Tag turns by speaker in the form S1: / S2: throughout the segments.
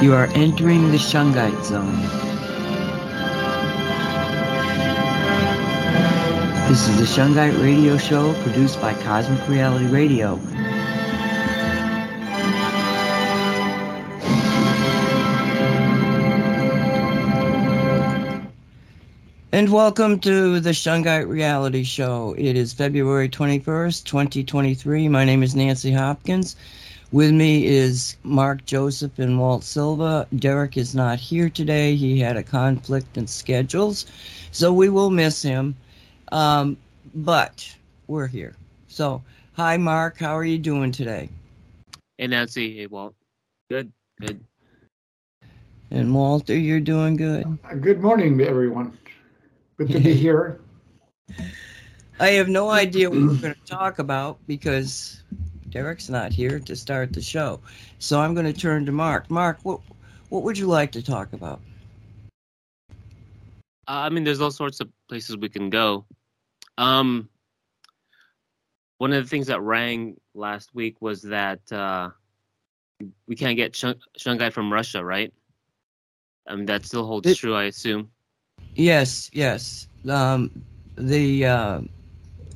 S1: You are entering the Shungite zone. This is the Shungite Radio Show produced by Cosmic Reality Radio. And welcome to the Shungite Reality Show. It is February 21st, 2023. My name is Nancy Hopkins. With me is Mark Joseph and Walt Silva. Derek is not here today. He had a conflict in schedules, so we will miss him. Um, but we're here. So, hi, Mark. How are you doing today?
S2: Hey, Nancy. Hey, Walt. Good, good.
S1: And Walter, you're doing good.
S3: Good morning, everyone. Good to be here.
S1: I have no idea what we're going to talk about because Derek's not here to start the show. So I'm going to turn to Mark. Mark, what what would you like to talk about?
S2: Uh, I mean, there's all sorts of places we can go. Um, one of the things that rang last week was that uh, we can't get Shung- Shungite from Russia, right? I mean, that still holds
S1: It-
S2: true, I assume.
S1: Yes, yes. Um, the uh,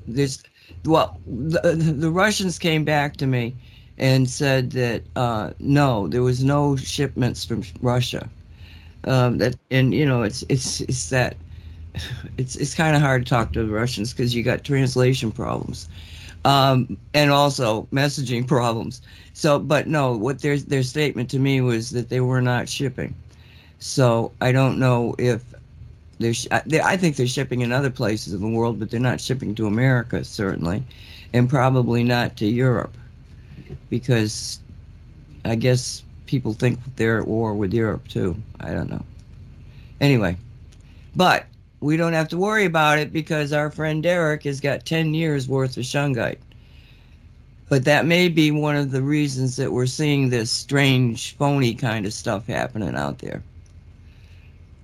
S1: this well, the, the Russians came back to me and said that uh, no, there was no shipments from Russia. Um, that and you know it's it's it's that it's it's kind of hard to talk to the Russians because you got translation problems, um, and also messaging problems. So, but no, what their their statement to me was that they were not shipping. So I don't know if they're. I think they're shipping in other places in the world, but they're not shipping to America certainly, and probably not to Europe, because I guess people think they're at war with Europe too. I don't know. Anyway, but we don't have to worry about it because our friend Derek has got 10 years worth of shungite. But that may be one of the reasons that we're seeing this strange, phony kind of stuff happening out there.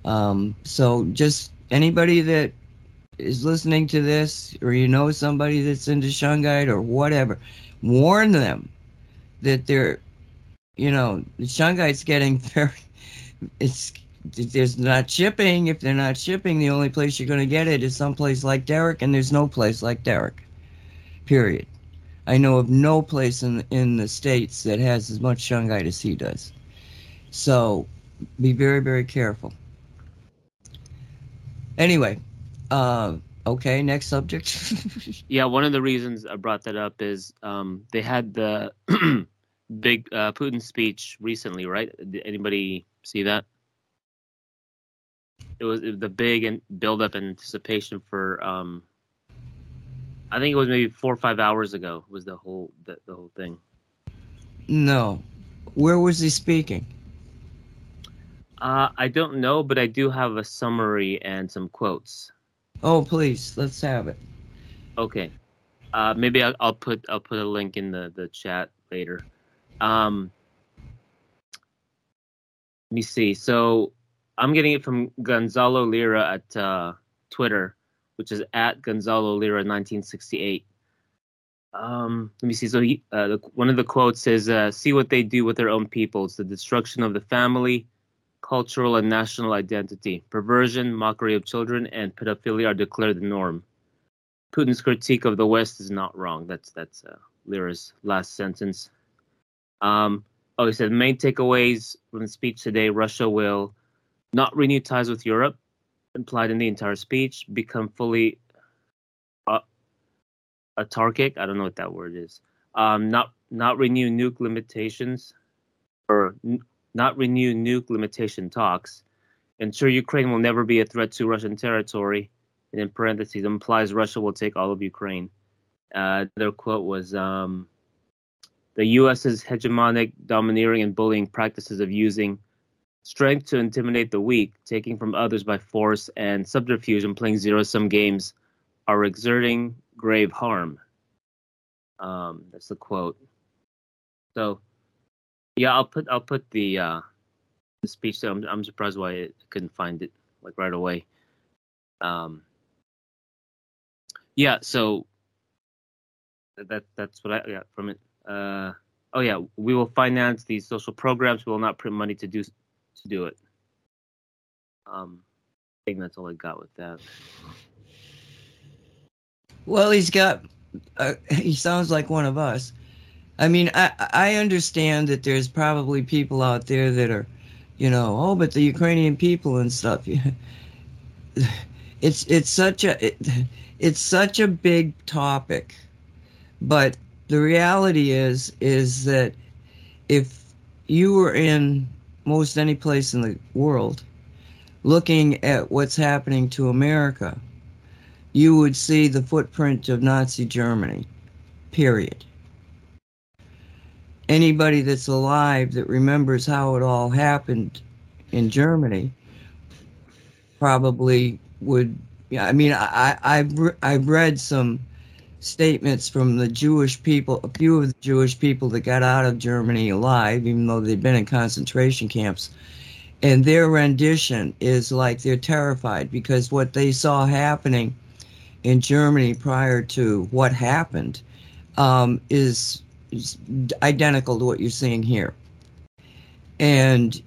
S1: Um, so just anybody that is listening to this, or you know somebody that's into shungite or whatever, warn them that they're, you know, the shungite's getting very, it's there's not shipping. If they're not shipping, the only place you're going to get it is someplace like Derek, and there's no place like Derek. Period. I know of no place in in the states that has as much shungite as he does. So, be very very careful. Anyway, uh, okay, next subject.
S2: Yeah, one of the reasons I brought that up is um, they had the big uh, Putin speech recently, right? Did anybody see that? It was the big and build up anticipation for. Um, I think it was maybe four or five hours ago. Was the whole the, the whole thing?
S1: no, where was he speaking?
S2: Uh, I don't know, but I do have a summary and some quotes.
S1: Oh, please, let's have it.
S2: Okay. Uh, maybe I'll, I'll put I'll put a link in the, the chat later. Um, let me see. So I'm getting it from Gonzalo Lira at uh, Twitter, which is at Gonzalo Lira 1968. Um, let me see. So he, uh, the, one of the quotes says, uh, "See what they do with their own people. It's the destruction of the family, cultural and national identity. Perversion, mockery of children, and pedophilia are declared the norm." Putin's critique of the West is not wrong. That's that's uh, Lira's last sentence. Um, oh, he said main takeaways from the speech today: Russia will not renew ties with Europe, implied in the entire speech, become fully uh, autarkic. I don't know what that word is. Um, not not renew nuke limitations, or not renew nuke limitation talks. Ensure Ukraine will never be a threat to Russian territory and in parentheses implies Russia will take all of Ukraine. Uh, their quote was um, the U.S.'s hegemonic, domineering, and bullying practices of using strength to intimidate the weak, taking from others by force, and subterfuge and playing zero sum games are exerting grave harm. Um, that's the quote. So, yeah, I'll put I'll put the uh, the speech there. I'm I'm surprised why I couldn't find it like right away. Um, yeah, so that that's what I got from it. Uh, oh yeah, we will finance these social programs. We will not print money to do to do it. Um, I think that's all I got with that.
S1: Well, he's got. Uh, he sounds like one of us. I mean, I I understand that there's probably people out there that are, you know, oh, but the Ukrainian people and stuff. It's it's such a it, it's such a big topic, but the reality is is that if you were in most any place in the world looking at what's happening to America, you would see the footprint of Nazi Germany, period. Anybody that's alive that remembers how it all happened in Germany probably would, yeah, I mean, I, I've, I've read some statements from the Jewish people, a few of the Jewish people that got out of Germany alive, even though they'd been in concentration camps. And their rendition is like they're terrified because what they saw happening in Germany prior to what happened um, is, is identical to what you're seeing here. And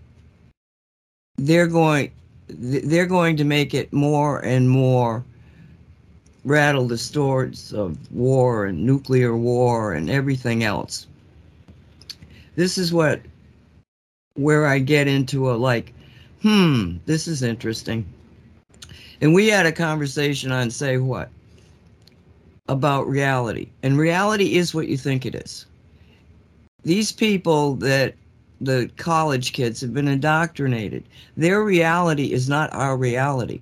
S1: they're going they're going to make it more and more rattle the stores of war and nuclear war and everything else. This is what where I get into a like, hmm, this is interesting. And we had a conversation on say what about reality. And reality is what you think it is. These people that the college kids have been indoctrinated. Their reality is not our reality.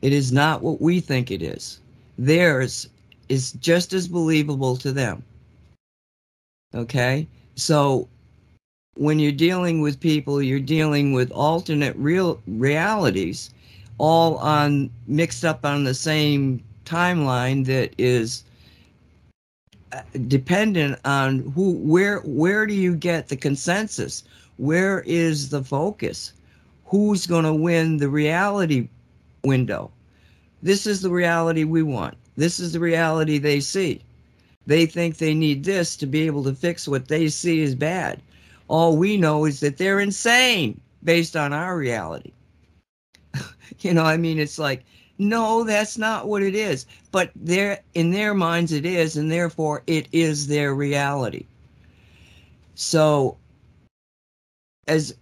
S1: It is not what we think it is. Theirs is just as believable to them. Okay? So when you're dealing with people, you're dealing with alternate real realities all on mixed up on the same timeline that is dependent on who where where do you get the consensus? Where is the focus? Who's going to win the reality window? This is the reality we want. This is the reality they see. They think they need this to be able to fix what they see as bad. All we know is that they're insane based on our reality. You know i mean it's like no, that's not what it is. But there in their minds it is, and therefore it is their reality. So as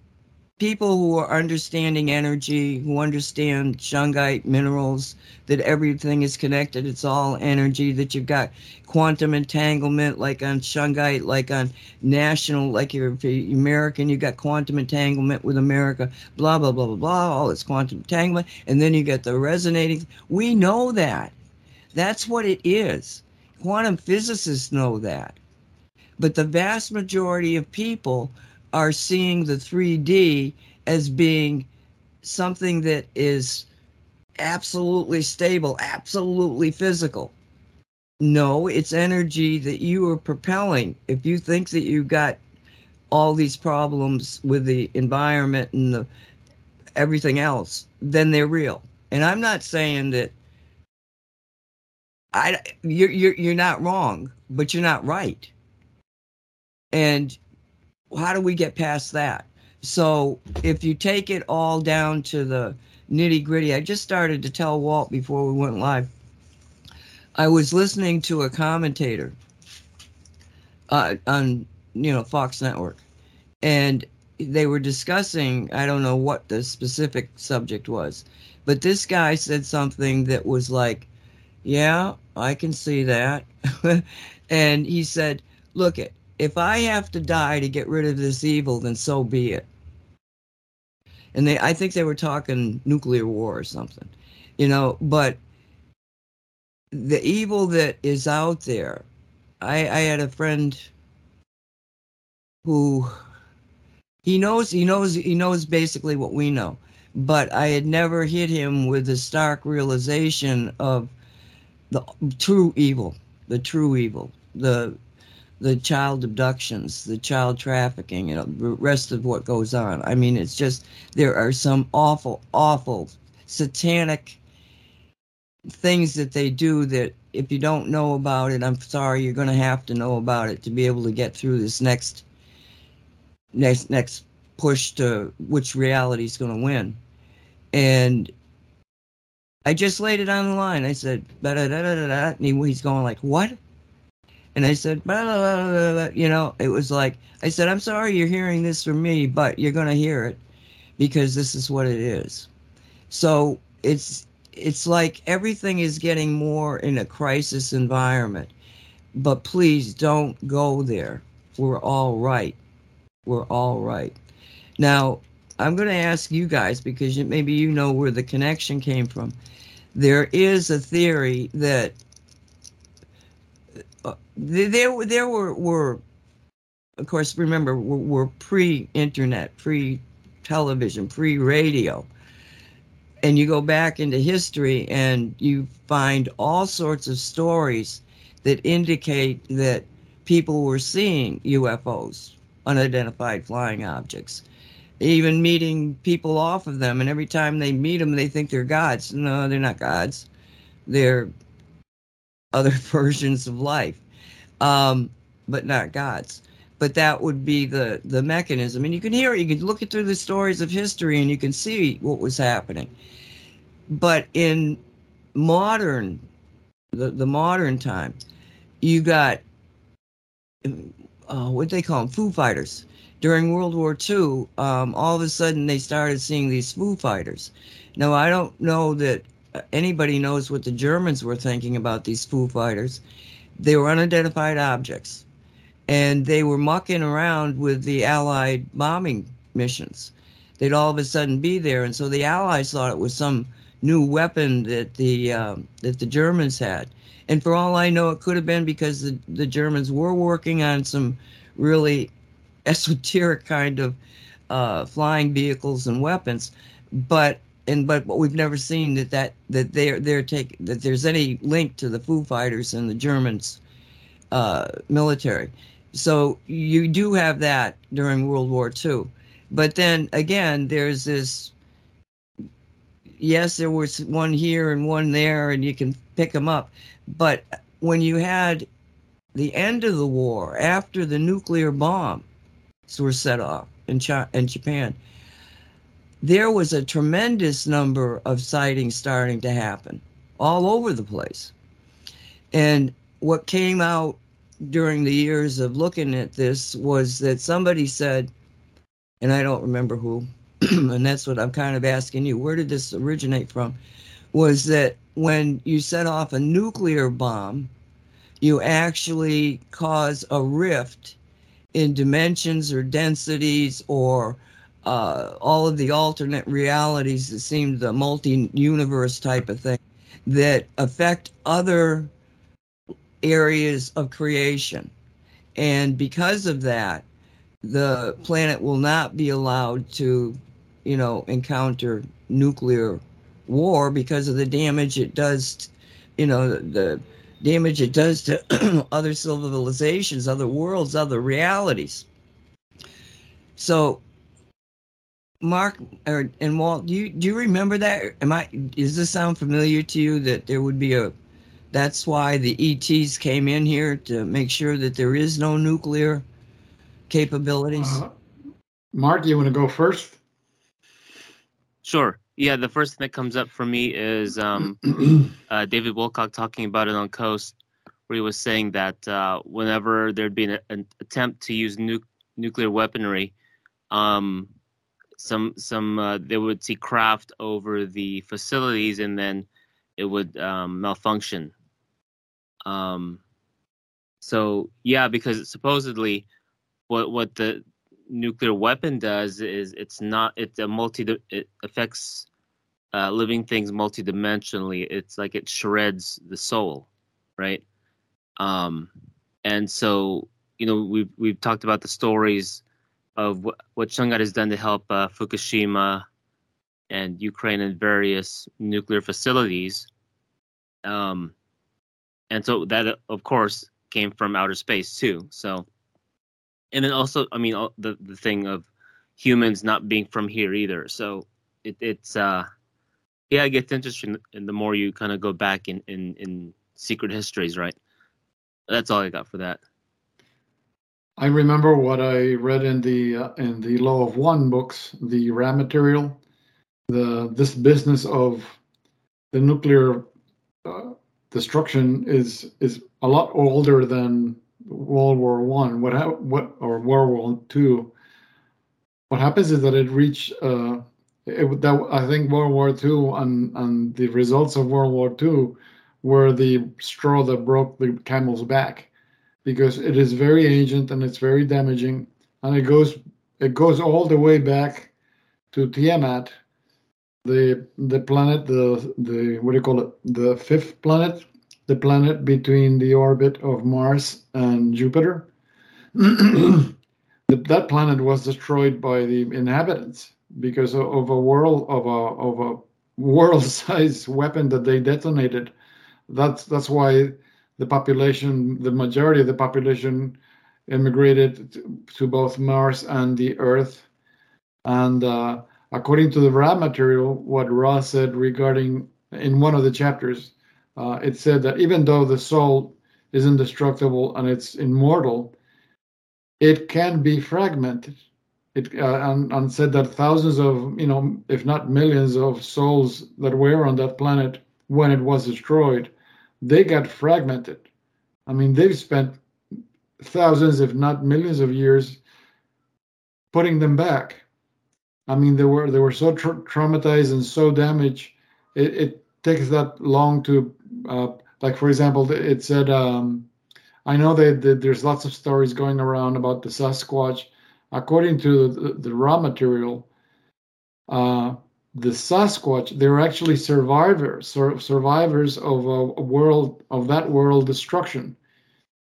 S1: people who are understanding energy, who understand shungite minerals, that everything is connected, it's all energy, that you've got quantum entanglement, like on shungite, like on national, like you're American, you've got quantum entanglement with America, blah, blah, blah, blah, blah, all this quantum entanglement. And then you get the resonating. We know that. That's what it is. Quantum physicists know that. But the vast majority of people are seeing the 3D as being something that is absolutely stable, absolutely physical. No, it's energy that you are propelling. If you think that you've got all these problems with the environment and the everything else, then they're real. And I'm not saying that I you're you're you're not wrong, but you're not right. And how do we get past that? So if you take it all down to the nitty gritty, I just started to tell Walt before we went live. I was listening to a commentator uh, on you know Fox Network, and they were discussing I don't know what the specific subject was, but this guy said something that was like, "Yeah, I can see that," and he said, "Look it, if I have to die to get rid of this evil, then so be it. And they, I think they were talking nuclear war or something, you know, but the evil that is out there, I, I had a friend who he knows he knows he knows basically what we know but i had never hit him with the stark realization of the true evil the true evil the the child abductions the child trafficking you know the rest of what goes on i mean it's just there are some awful awful satanic things that they do that if you don't know about it i'm sorry you're going to have to know about it to be able to get through this next next next push to which reality is going to win. And I just laid it on the line. I said, da da da da da, and he, he's going like, what? And I said, blah, blah, blah, you know, it was like, I said, I'm sorry you're hearing this from me, but you're going to hear it because this is what it is. So it's, it's like everything is getting more in a crisis environment, but please don't go there. We're all right we're all right. Now, I'm going to ask you guys because maybe you know where the connection came from. There is a theory that there there were were of course remember we're, we're pre-internet, pre-television, pre-radio. And you go back into history and you find all sorts of stories that indicate that people were seeing UFOs unidentified flying objects. Even meeting people off of them, and every time they meet them, they think they're gods. No, they're not gods. They're other versions of life, um, but not gods. But that would be the the mechanism, and you can hear it. You can look it through the stories of history, and you can see what was happening. But in modern, the the modern time, you got uh, what they call them, Foo Fighters. During World War II, um, all of a sudden they started seeing these Foo Fighters. Now, I don't know that anybody knows what the Germans were thinking about these Foo Fighters. They were unidentified objects, and they were mucking around with the Allied bombing missions. They'd all of a sudden be there, and so the Allies thought it was some new weapon that the um, that the Germans had. And for all I know, it could have been because the, the Germans were working on some really esoteric kind of uh, flying vehicles and weapons. But and but what we've never seen that that that they're they're take that there's any link to the Foo Fighters and the Germans uh, military. So you do have that during World War II. But then again, there's this. Yes, there was one here and one there, and you can pick them up. But when you had the end of the war, after the nuclear bombs were set off in, China, in Japan, there was a tremendous number of sightings starting to happen all over the place. And what came out during the years of looking at this was that somebody said, and I don't remember who, and that's what I'm kind of asking you, where did this originate from? Was that when you set off a nuclear bomb, you actually cause a rift in dimensions or densities or uh, all of the alternate realities that seem the multi universe type of thing that affect other areas of creation. And because of that, the planet will not be allowed to, you know, encounter nuclear war because of the damage it does, you know, the, the damage it does to other civilizations, other worlds, other realities. So, Mark or, and Walt, do you do you remember that? Am I? Does this sound familiar to you? That there would be a. That's why the ETs came in here to make sure that there is no nuclear capabilities. Uh,
S3: Mark, you want to go first?
S2: Sure. Yeah, the first thing that comes up for me is um, uh, David Wilcock talking about it on Coast, where he was saying that uh, whenever there'd be an, an attempt to use nu- nuclear weaponry, um, some some uh, they would see craft over the facilities, and then it would um, malfunction. Um, so yeah, because supposedly, what what the nuclear weapon does is it's not it's a multi it affects uh, living things multidimensionally. It's like it shreds the soul, right? Um, and so you know we've we've talked about the stories of what, shungite has done to help uh, Fukushima and Ukraine and various nuclear facilities. Um, and so that, of course, came from outer space too. So, and then also, I mean, the the thing of humans not being from here either. So it, it's uh, yeah, it gets interesting, and the more you kind of go back in in in secret histories, right? That's all I got for that.
S3: I remember what I read in the uh, in the Law of One books, the Ra material, the this business of the nuclear uh, destruction is is a lot older than World War One. What ha- what or World War Two? What happens is that it reached. Uh, it, that I think World War Two and and the results of World War Two were the straw that broke the camel's back because it is very ancient and it's very damaging and it goes it goes all the way back to Tiamat the the planet the the what do you call it? The fifth planet the planet between the orbit of Mars and Jupiter. That planet was destroyed by the inhabitants because of a world of a of a world-sized weapon that they detonated. That's that's why the population, the majority of the population, immigrated to, both Mars and the Earth. And uh, according to the Ra material, what Ra said regarding in one of the chapters, uh, it said that even though the soul is indestructible and it's immortal, it can be fragmented. It uh, and, and said that thousands of you know, if not millions of souls that were on that planet when it was destroyed they got fragmented. I mean, they've spent thousands, if not millions, of years putting them back. I mean, they were they were so tra- traumatized and so damaged. It, it takes that long to, uh, like for example, it said. Um, I know that, that, there's lots of stories going around about the Sasquatch. According to the, the Ra material, uh, the Sasquatch, they're actually survivors, sur- survivors of a, world of that world destruction.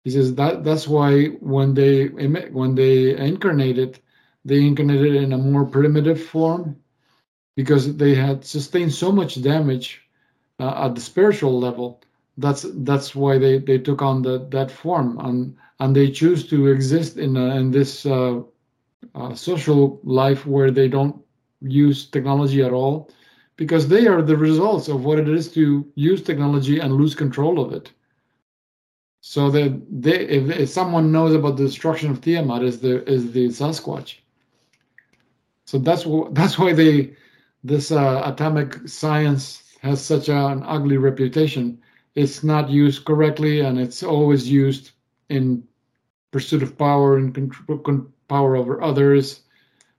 S3: He says that that's why when they when they incarnated, they incarnated in a more primitive form because they had sustained so much damage uh, at the spiritual level. That's that's why they, they took on the, that form and and they choose to exist in a, in this uh, uh, social life where they don't use technology at all because they are the results of what it is to use technology and lose control of it. So that they, if, if someone knows about the destruction of Tiamat, is the is the Sasquatch. So that's what that's why they this uh, atomic science has such an ugly reputation. It's not used correctly, and it's always used in pursuit of power and control, power over others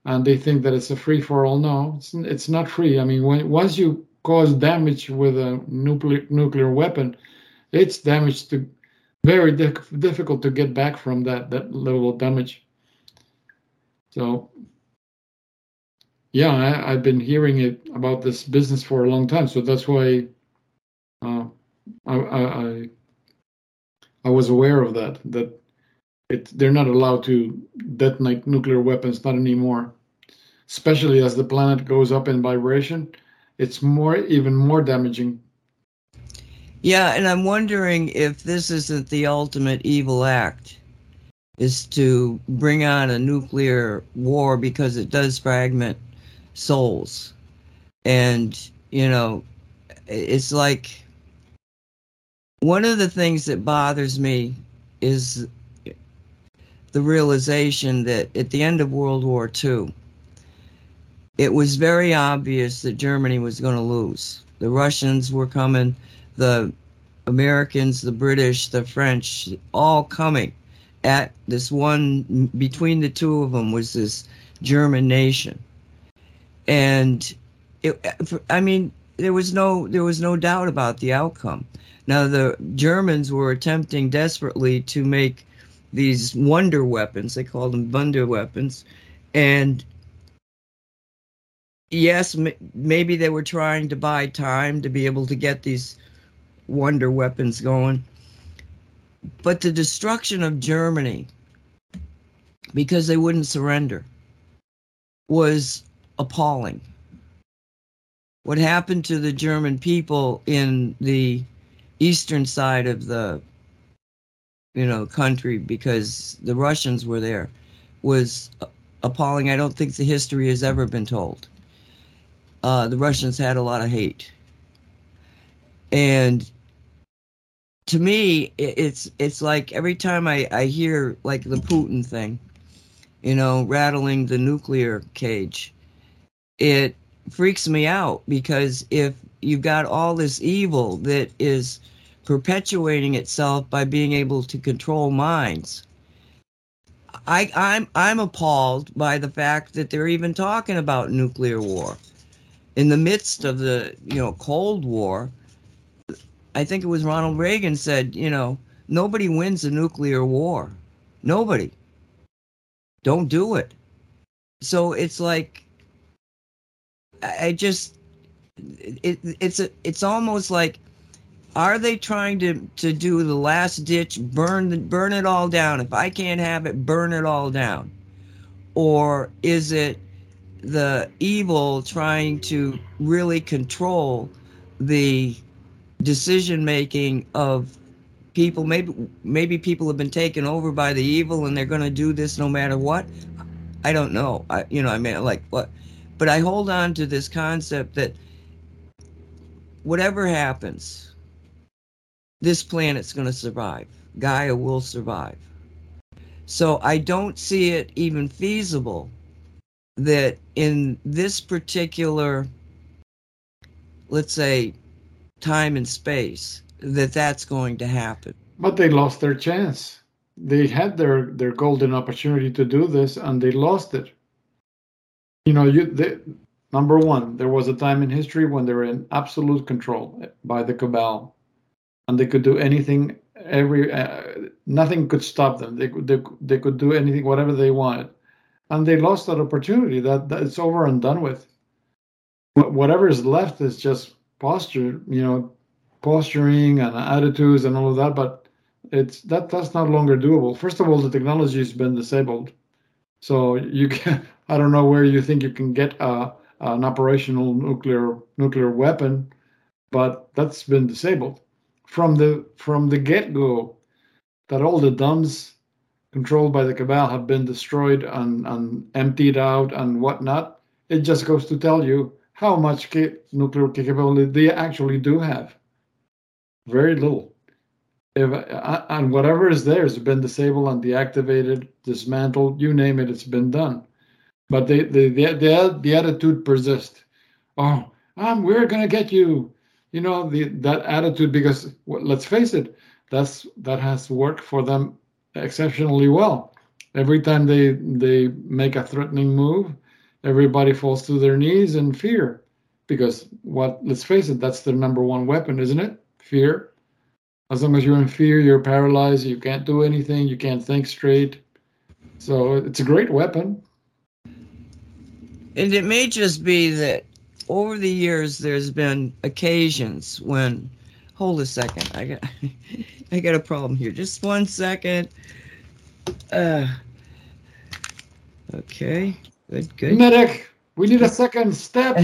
S3: and they think that it's a free for all. No, it's, it's not free. I mean, when once you cause damage with a nuclear nuclear weapon, it's damage to very di- difficult to get back from that that level of damage. So, yeah, I, have been hearing it about this business for a long time. So that's why uh, I, I I was aware of that. That it, they're not allowed to detonate nuclear weapons, not anymore. Especially as the planet goes up in vibration, it's more even more damaging.
S1: Yeah, and I'm wondering if this isn't the ultimate evil act, is to bring on a nuclear war because it does fragment souls. And, you know, it's like one of the things that bothers me is the realization that at the end of World War II, it was very obvious that Germany was going to lose. The Russians were coming, the Americans, the British, the French, all coming at this one, between the two of them was this German nation. And it, I mean, there was no there was no doubt about the outcome. Now the Germans were attempting desperately to make these wonder weapons. They call them wonder weapons. And yes, m- maybe they were trying to buy time to be able to get these wonder weapons going. But the destruction of Germany, because they wouldn't surrender, was appalling. What happened to the German people in the eastern side of the you know country because the Russians were there was appalling. I don't think the history has ever been told. Uh, the Russians had a lot of hate, and to me, it's it's like every time I, I hear like the Putin thing, you know, rattling the nuclear cage, it freaks me out because if you've got all this evil that is perpetuating itself by being able to control minds I, I'm I'm appalled by the fact that they're even talking about nuclear war in the midst of the you know Cold War. I think it was Ronald Reagan said, you know, nobody wins a nuclear war. Nobody. Don't do it. So it's like I just it, it's a it's almost like are they trying to to do the last ditch burn the, burn it all down? If i can't have it burn it all down. Or is it the evil trying to really control the decision making of people? Maybe maybe people have been taken over by the evil and they're going to do this no matter what? I don't know. I you know i mean like what? But i hold on to this concept that whatever happens this planet's going to survive. Gaia will survive. So I don't see it even feasible that in this particular, let's say, time and space, that that's going to happen.
S3: But they lost their chance. They had their their golden opportunity to do this, and they lost it. You know, you they, number one, there was a time in history when they were in absolute control by the cabal and they could do anything. Every uh, nothing could stop them. They could they, they could do anything, whatever they wanted, and they lost that opportunity. That, that it's over and done with. Whatever is left is just posture, you know, posturing and attitudes and all of that. But it's that that's not longer doable. First of all, the technology has been disabled, so you can. I don't know where you think you can get a, an operational nuclear nuclear weapon, but that's been disabled from the from the get-go that all the dumbs controlled by the cabal have been destroyed and, and emptied out and whatnot, it just goes to tell you how much ca- nuclear capability they actually do have. Very little. If, uh, and whatever is there has been disabled and deactivated, dismantled, you name it, it's been done. But the the the, the, the attitude persists. Oh, um, we're gonna get you you know the that attitude because let's face it that's that has worked for them exceptionally well. Every time they they make a threatening move everybody falls to their knees in fear. Because what let's face it that's their number one weapon isn't it? Fear. As long as you're in fear you're paralyzed you can't do anything you can't think straight. So it's a great weapon.
S1: And it may just be that over the years, there's been occasions when, hold a second, I got, I got a problem here. Just one second. Uh, okay, good, good.
S3: Medic, we need a second step.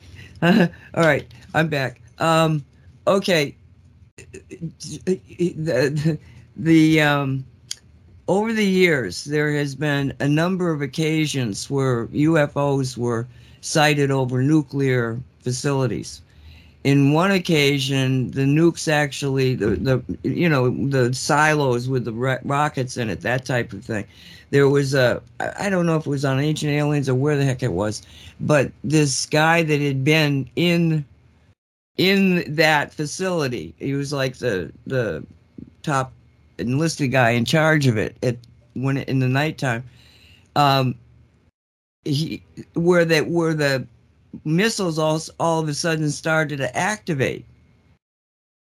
S1: uh, all right, I'm back. Um, okay, the, the um, over the years, there has been a number of occasions where UFOs were sighted over nuclear facilities. In one occasion, the nukes actually, the, the you know, the silos with the rockets in it, that type of thing. There was a, I don't know if it was on Ancient Aliens or where the heck it was, but this guy that had been in in that facility, he was like the the top enlisted guy in charge of it at when in the nighttime. Um, he where that where the missiles all all of a sudden started to activate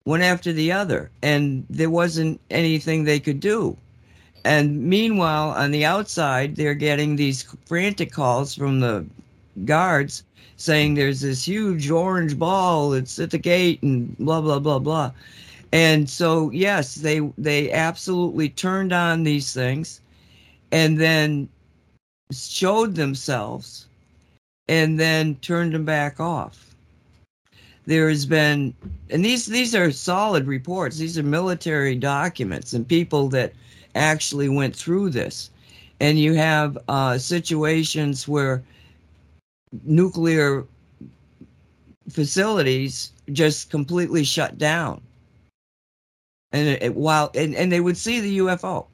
S1: one after the other and there wasn't anything they could do. And meanwhile on the outside they're getting these frantic calls from the guards saying there's this huge orange ball it's at the gate and blah blah blah blah. And so yes they they absolutely turned on these things. And then showed themselves and then turned them back off. There has been, and these these are solid reports. These are military documents and people that actually went through this. And you have uh, situations where nuclear facilities just completely shut down. And it, while and, and they would see the UFO.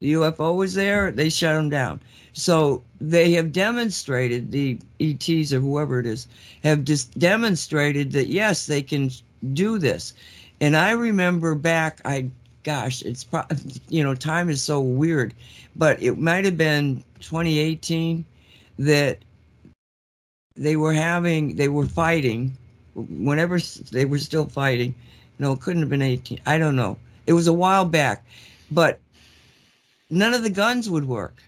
S1: The UFO was there, they shut them down. So they have demonstrated, the ETs or whoever it is, have just demonstrated that yes, they can do this. And I remember back, I, gosh, it's, you know, time is so weird, but it might have been 2018 that they were having, they were fighting, whenever they were still fighting. No, it couldn't have been 18. I don't know. It was a while back, but none of the guns would work.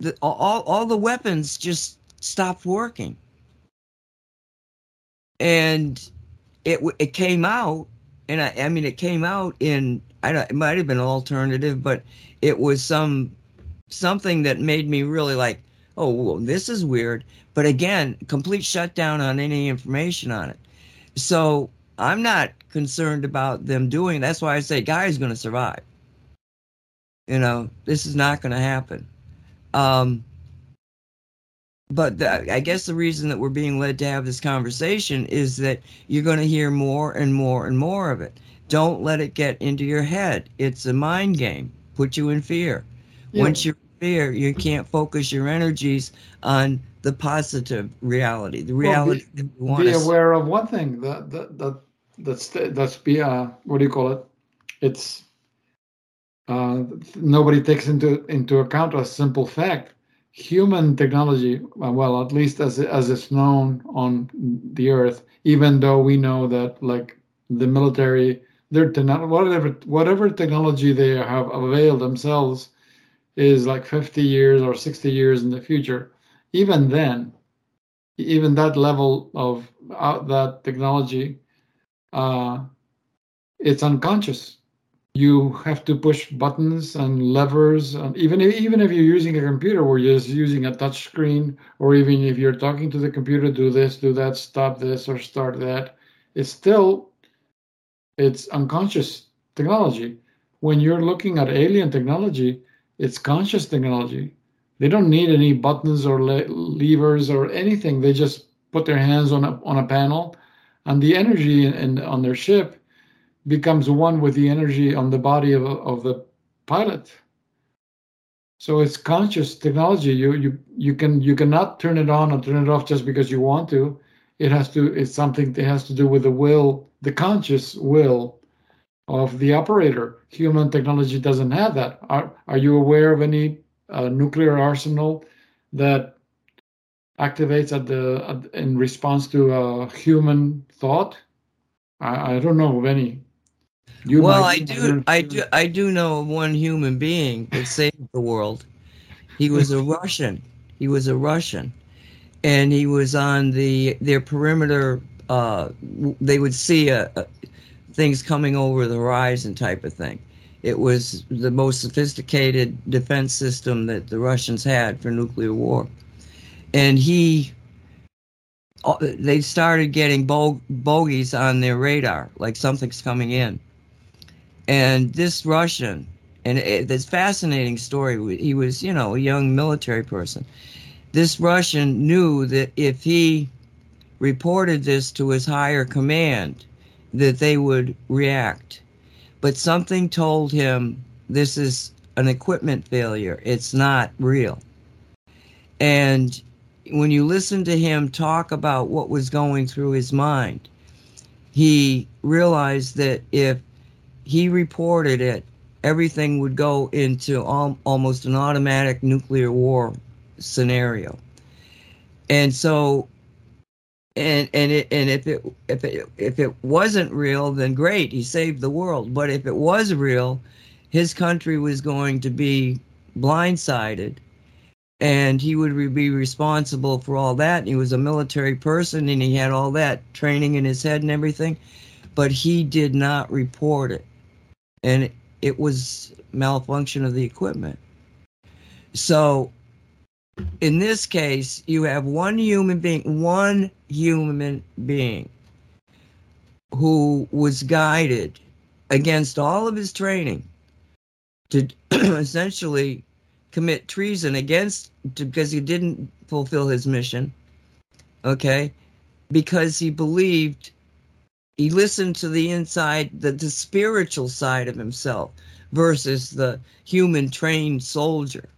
S1: The, all, all the weapons just stopped working. And it it came out, and I, I mean, it came out in I don't, it might have been alternative, but it was some something that made me really like, oh, well, this is weird. But again, complete shutdown on any information on it. So I'm not concerned about them doing. That's why I say Gaia's going to survive. You know, this is not going to happen. Um, but the, I guess the reason that we're being led to have this conversation is that you're going to hear more and more and more of it. Don't let it get into your head. It's a mind game. Put you in fear. Yeah. Once you're in fear, you can't focus your energies on the positive reality, the reality
S3: well, be, that we want. Be aware of one thing that that that that's that's be uh what do you call it? It's uh, nobody takes into into account a simple fact human technology, uh, well, at least as as it's known on the Earth, even though we know that like the military, their whatever whatever technology they have availed themselves is like 50 years or 60 years in the future. Even then, even that level of uh, that technology, uh, it's unconscious you have to push buttons and levers and even if, even if you're using a computer where you're just using a touch screen or even if you're talking to the computer do this do that stop this or start that. It's still it's unconscious technology. When you're looking at alien technology it's conscious technology. They don't need any buttons or le- levers or anything. They just put their hands on a, on a panel and the energy in, in on their ship becomes one with the energy on the body of, of the pilot. So it's conscious technology. You you you can you cannot turn it on or turn it off just because you want to. It has to. It's something that has to do with the will, the conscious will of the operator. Human technology doesn't have that. Are Are you aware of any uh, nuclear arsenal that activates at the at, in response to a human thought? I, I don't know of any.
S1: You well, I do, I do, I do know of one human being that saved the world. He was a Russian. He was a Russian, and he was on the their perimeter. Uh, they would see a, a, things coming over the horizon, type of thing. It was the most sophisticated defense system that the Russians had for nuclear war, and he uh, they started getting bo- bogeys on their radar, like something's coming in. And this Russian, and it, this fascinating story, he was, you know, a young military person. This Russian knew that if he reported this to his higher command, that they would react. But something told him this is an equipment failure. It's not real. And when you listen to him talk about what was going through his mind, he realized that if he reported it, everything would go into al- almost an automatic nuclear war scenario. And so, and and it and if it if it if it wasn't real, then great, he saved the world. But if it was real, his country was going to be blindsided, and he would be responsible for all that. He was a military person, and he had all that training in his head and everything, but he did not report it and it was malfunction of the equipment. So in this case, you have one human being, one human being who was guided against all of his training to essentially commit treason against because he didn't fulfill his mission. Okay? Because he believed he listened to the inside the, the spiritual side of himself versus the human trained soldier.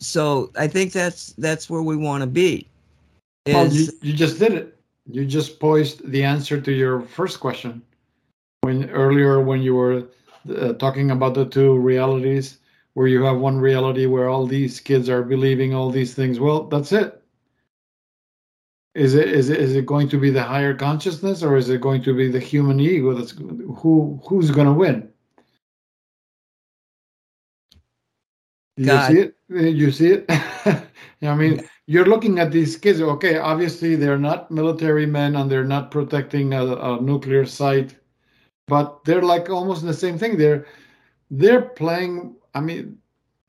S1: So I think that's that's where we want to be.
S3: Is, well, you, you just did it. You just posed the answer to your first question when earlier when you were uh, talking about the two realities where you have one reality where all these kids are believing all these things well that's it is it is it is it going to be the higher consciousness or is it going to be the human ego that's who who's going to win you see it you see it i mean you're looking at these kids okay obviously they're not military men and they're not protecting a, a nuclear site but they're like almost the same thing. They're they're playing. I mean,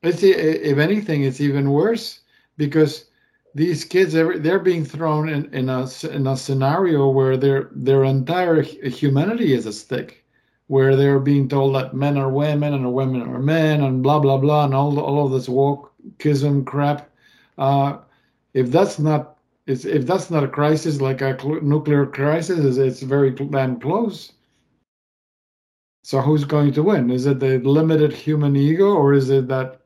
S3: let's see if anything, it's even worse because these kids they're being thrown in, in a in a scenario where their their entire humanity is at stake, where they're being told that men are women and women are men and blah blah blah and all all of this wokeism crap. Uh, if that's not if that's not a crisis like a nuclear crisis, it's, it's very damn close. So who's going to win? Is it the limited human ego or is it that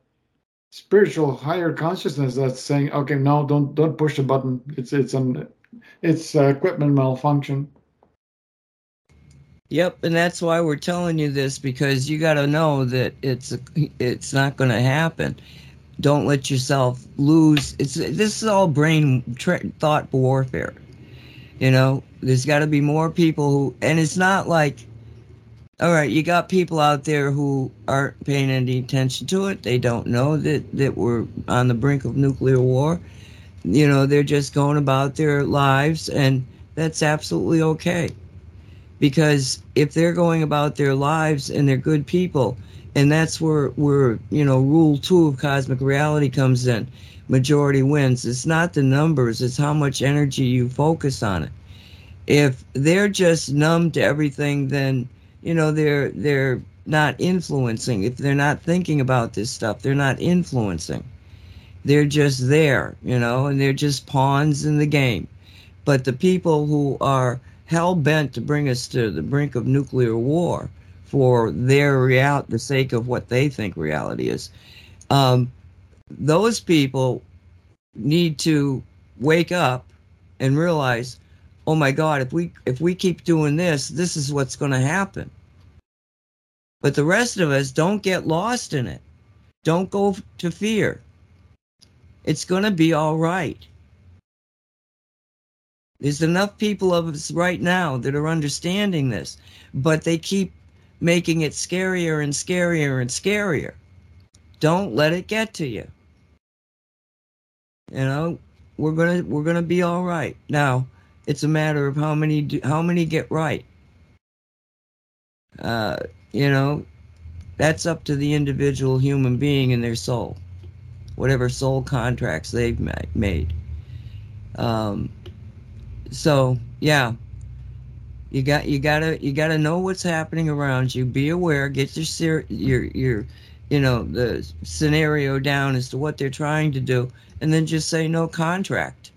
S3: spiritual higher consciousness that's saying, okay, no, don't don't push the button. It's it's an it's uh, equipment malfunction.
S1: Yep, and that's why we're telling you this because you got to know that it's a, it's not going to happen. Don't let yourself lose. It's this is all brain tra- thought warfare. You know, there's got to be more people who, and it's not like all right, you got people out there who aren't paying any attention to it. They don't know that, that we're on the brink of nuclear war. You know, they're just going about their lives, and that's absolutely okay. Because if they're going about their lives and they're good people, and that's where, where you know, rule two of cosmic reality comes in majority wins. It's not the numbers, it's how much energy you focus on it. If they're just numb to everything, then you know they're they're not influencing. If they're not thinking about this stuff they're not influencing. They're just there you know and they're just pawns in the game. But the people who are hell bent to bring us to the brink of nuclear war for their real the sake of what they think reality is um, those people need to wake up and realize oh my god if we if we keep doing this this is what's going to happen but the rest of us don't get lost in it. Don't go to fear. It's going to be all right. There's enough people of us right now that are understanding this but they keep making it scarier and scarier and scarier. Don't let it get to you. You know we're gonna we're gonna be all right. Now it's a matter of how many do, how many get right. Uh, you know, that's up to the individual human being and their soul, whatever soul contracts they've made. Um, so yeah, you got you gotta you gotta know what's happening around you. Be aware. Get your ser- your your you know the scenario down as to what they're trying to do, and then just say no contract.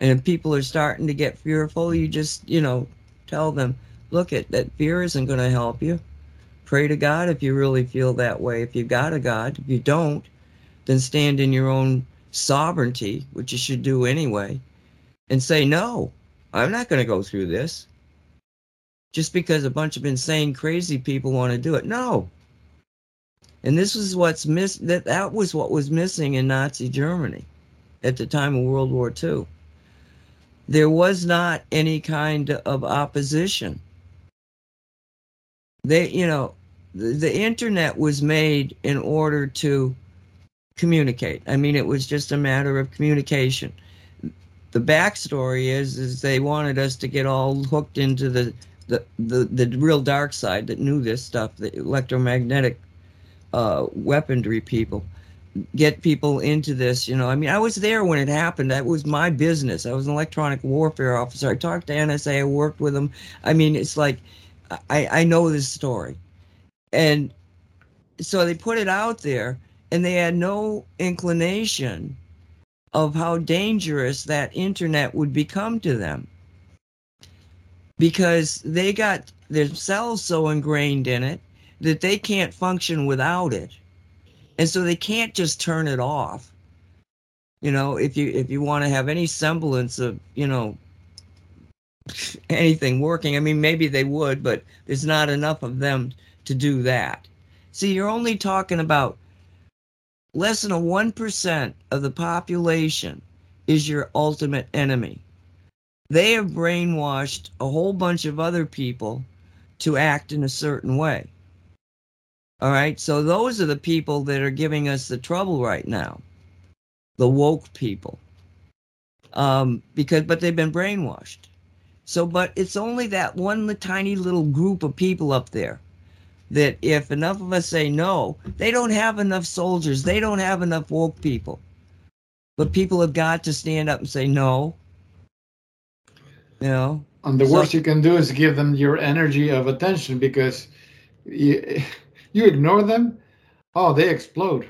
S1: And if people are starting to get fearful, you just, you know, tell them, look, it that fear isn't going to help you. Pray to God if you really feel that way. If you've got a God, if you don't, then stand in your own sovereignty, which you should do anyway, and say, no, I'm not going to go through this. Just because a bunch of insane, crazy people want to do it. No. And this is what's miss that that was what was missing in Nazi Germany at the time of World War II there was not any kind of opposition. They, you know, the, the internet was made in order to communicate. I mean, it was just a matter of communication. The backstory is is they wanted us to get all hooked into the the, the, the real dark side that knew this stuff, the electromagnetic uh, weaponry people get people into this. You know, I mean, I was there when it happened. That was my business. I was an electronic warfare officer. I talked to NSA. I worked with them. I mean, it's like I I know this story, and so they put it out there, and they had no inclination of how dangerous that internet would become to them. Because they got themselves so ingrained in it that they can't function without it. And so they can't just turn it off. You know if you if you want to have any semblance of you know anything working i mean maybe they would but there's not enough of them to do that see you're only talking about less than a 1% of the population is your ultimate enemy they have brainwashed a whole bunch of other people to act in a certain way all right. So those are the people that are giving us the trouble right now. The woke people. Um, because, but they've been brainwashed. So, but it's only that one tiny little group of people up there that if enough of us say no, they don't have enough soldiers. They don't have enough woke people. But people have got to stand up and say no. You know?
S3: And the so, worst you can do is give them your energy of attention because you, you ignore them, oh, they explode.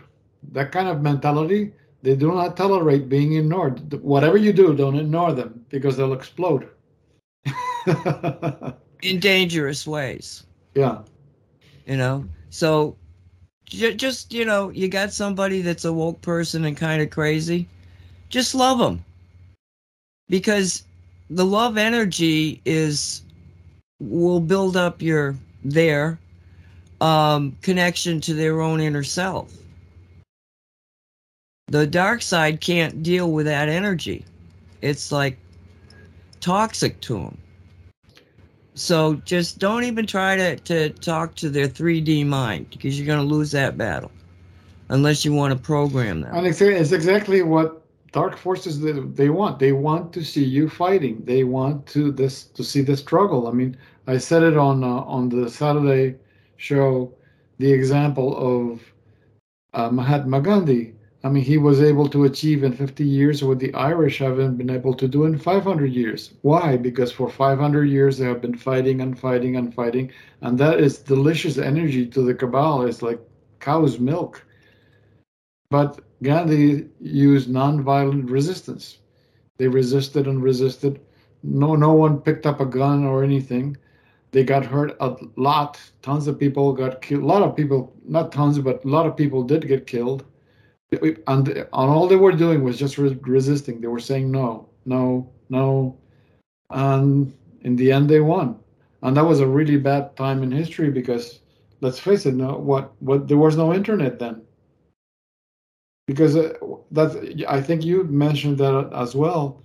S3: That kind of mentality, they do not tolerate being ignored. Whatever you do, don't ignore them because they'll explode.
S1: In dangerous ways.
S3: Yeah.
S1: You know, so just, you know, you got somebody that's a woke person and kind of crazy, just love them. Because the love energy is will build up your there um, connection to their own inner self. The dark side can't deal with that energy. It's like toxic to them. So just don't even try to, to talk to their 3D mind because you're going to lose that battle unless you want to program them.
S3: And it's, exactly what dark forces they want. They want to see you fighting. They want to this to see the struggle. I mean, I said it on uh, on the Saturday show the example of uh, Mahatma Gandhi. I mean, he was able to achieve in 50 years what the Irish haven't been able to do in 500 years. Why? Because for 500 years they have been fighting and fighting and fighting, and that is delicious energy to the cabal. It's like cow's milk. But Gandhi used nonviolent resistance. They resisted and resisted. No, no one picked up a gun or anything they got hurt a lot. Tons of people got killed. A lot of people, not tons, but a lot of people did get killed. And, and all they were doing was just re- resisting. They were saying no, no, no. And in the end, they won. And that was a really bad time in history because, let's face it, no, what, what there was no internet then. Because uh, that I think you mentioned that as well.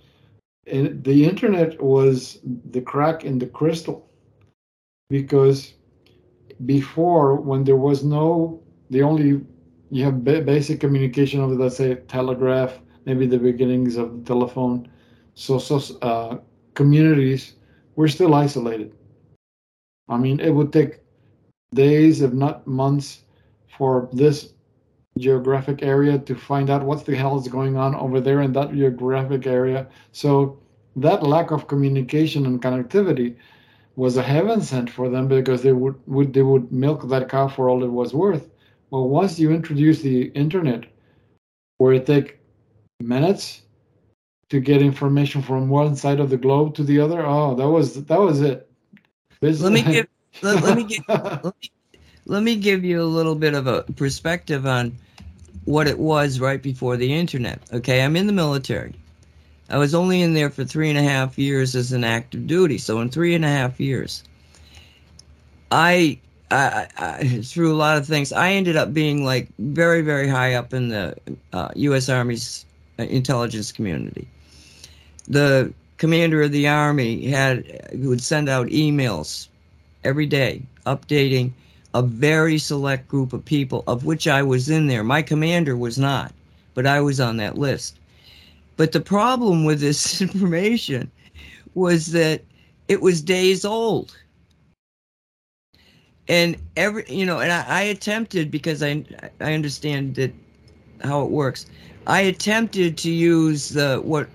S3: the internet was the crack in the crystal because before when there was no the only you have basic communication of let's say telegraph maybe the beginnings of the telephone. So so uh, communities were still isolated. I mean it would take days if not months for this geographic area to find out what the hell is going on over there in that geographic area. So that lack of communication and connectivity was a heaven sent for them because they would, would they would milk that cow for all it was worth. Well, once you introduce the internet, where it take minutes to get information from one side of the globe to the other, oh, that was that was it.
S1: let me give let, let me give let me, let me give you a little bit of a perspective on what it was right before the internet. Okay, I'm in the military. I was only in there for three and a half years as an active duty. So in three and a half years, I, I, I through a lot of things, I ended up being like very, very high up in the uh, U.S. Army's uh, intelligence community. The commander of the army had would send out emails every day updating a very select group of people, of which I was in there. My commander was not, but I was on that list. But the problem with this information was that it was days old. And every, you know, and I, I attempted because I, I understand that how it works. I attempted to use the what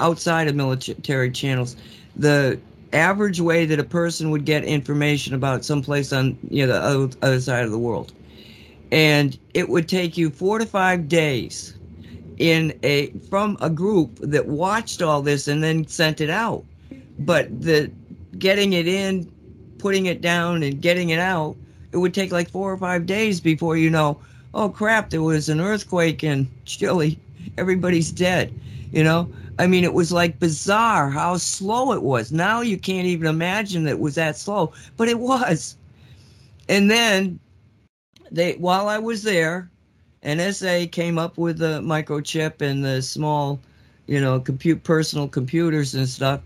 S1: outside of military channels, the average way that a person would get information about someplace on you know the other, other side of the world, and it would take you four to five days in a from a group that watched all this and then sent it out. But the getting it in, putting it down, and getting it out, it would take like four or five days before you know, oh crap, there was an earthquake in Chile. Everybody's dead. You know, I mean, it was like bizarre how slow it was. Now you can't even imagine that it was that slow, but it was. And then they, while I was there, NSA came up with the microchip and the small, you know, compute personal computers and stuff.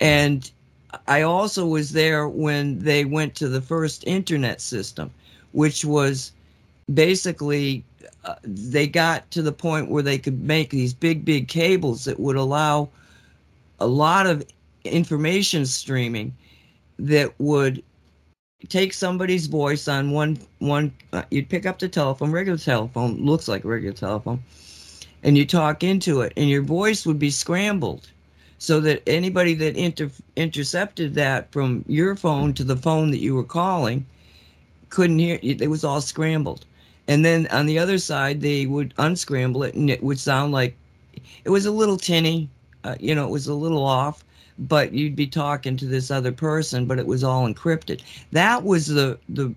S1: And I also was there when they went to the first internet system, which was basically uh, they got to the point where they could make these big, big cables that would allow a lot of information streaming that would take somebody's voice on one one uh, you'd pick up the telephone regular telephone looks like regular telephone and you talk into it and your voice would be scrambled so that anybody that inter- intercepted that from your phone to the phone that you were calling couldn't hear it was all scrambled. And then on the other side they would unscramble it and it would sound like it was a little tinny uh, you know it was a little off but you'd be talking to this other person but it was all encrypted. That was the the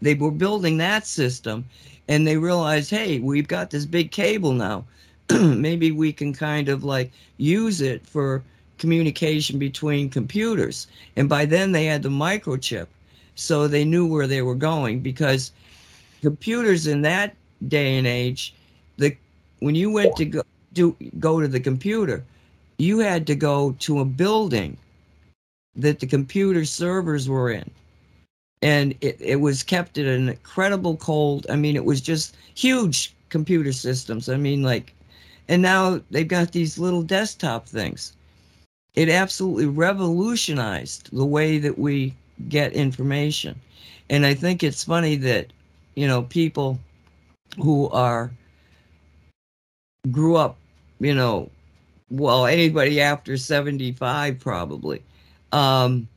S1: they were building that system and they realized hey we've got this big cable now maybe we can kind of like use it for communication between computers and by then they had the microchip so they knew where they were going because computers in that day and age the when you went to go do go to the computer you had to go to a building that the computer servers were in. And it, it was kept at an incredible cold. I mean, it was just huge computer systems. I mean, like, and now they've got these little desktop things. It absolutely revolutionized the way that we get information. And I think it's funny that, you know, people who are grew up, you know, well, anybody after 75 probably. Um,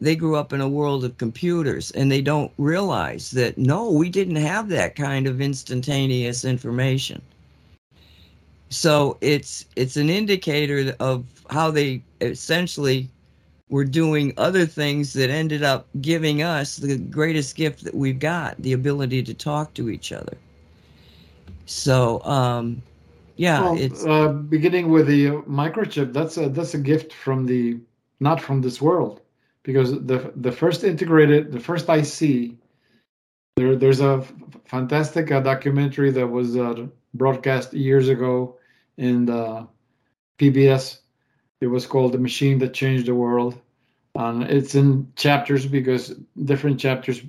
S1: they grew up in a world of computers and they don't realize that no, we didn't have that kind of instantaneous information. So it's it's an indicator of how they essentially were doing other things that ended up giving us the greatest gift that we've got, the ability to talk to each other. So um, yeah, well, it's
S3: uh, beginning with the microchip. That's a that's a gift from the not from this world, because the the first integrated, the first IC. There, there's a fantastic uh, documentary that was uh, broadcast years ago in the PBS. It was called "The Machine That Changed the World," and it's in chapters because different chapters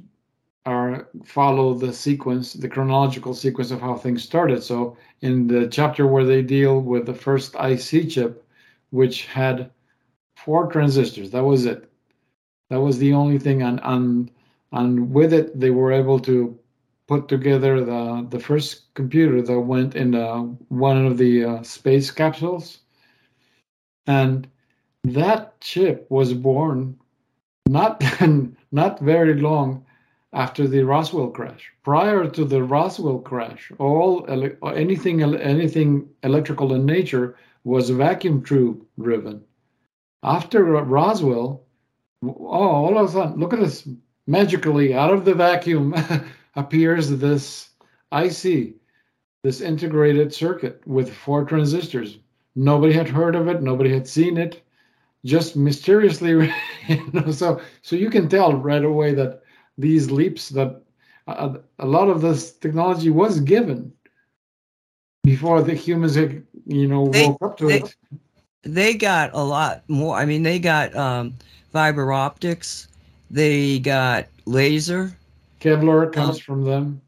S3: are follow the sequence, the chronological sequence of how things started. So in the chapter where they deal with the first IC chip, which had four transistors, that was it. That was the only thing, and and and with it they were able to put together the the first computer that went in uh, one of the uh, space capsules, and that chip was born not not very long after the Roswell crash. Prior to the Roswell crash, all anything anything electrical in nature was vacuum tube driven. After Roswell, oh, all of a sudden, look at this! Magically, out of the vacuum appears this IC, this integrated circuit with four transistors. Nobody had heard of it. Nobody had seen it. Just mysteriously, you know, so so you can tell right away that these leaps that a, a lot of this technology was given before the humans had, you know they, woke up to
S1: they,
S3: it
S1: they got a lot more i mean they got um, fiber optics they got laser
S3: kevlar comes um, from them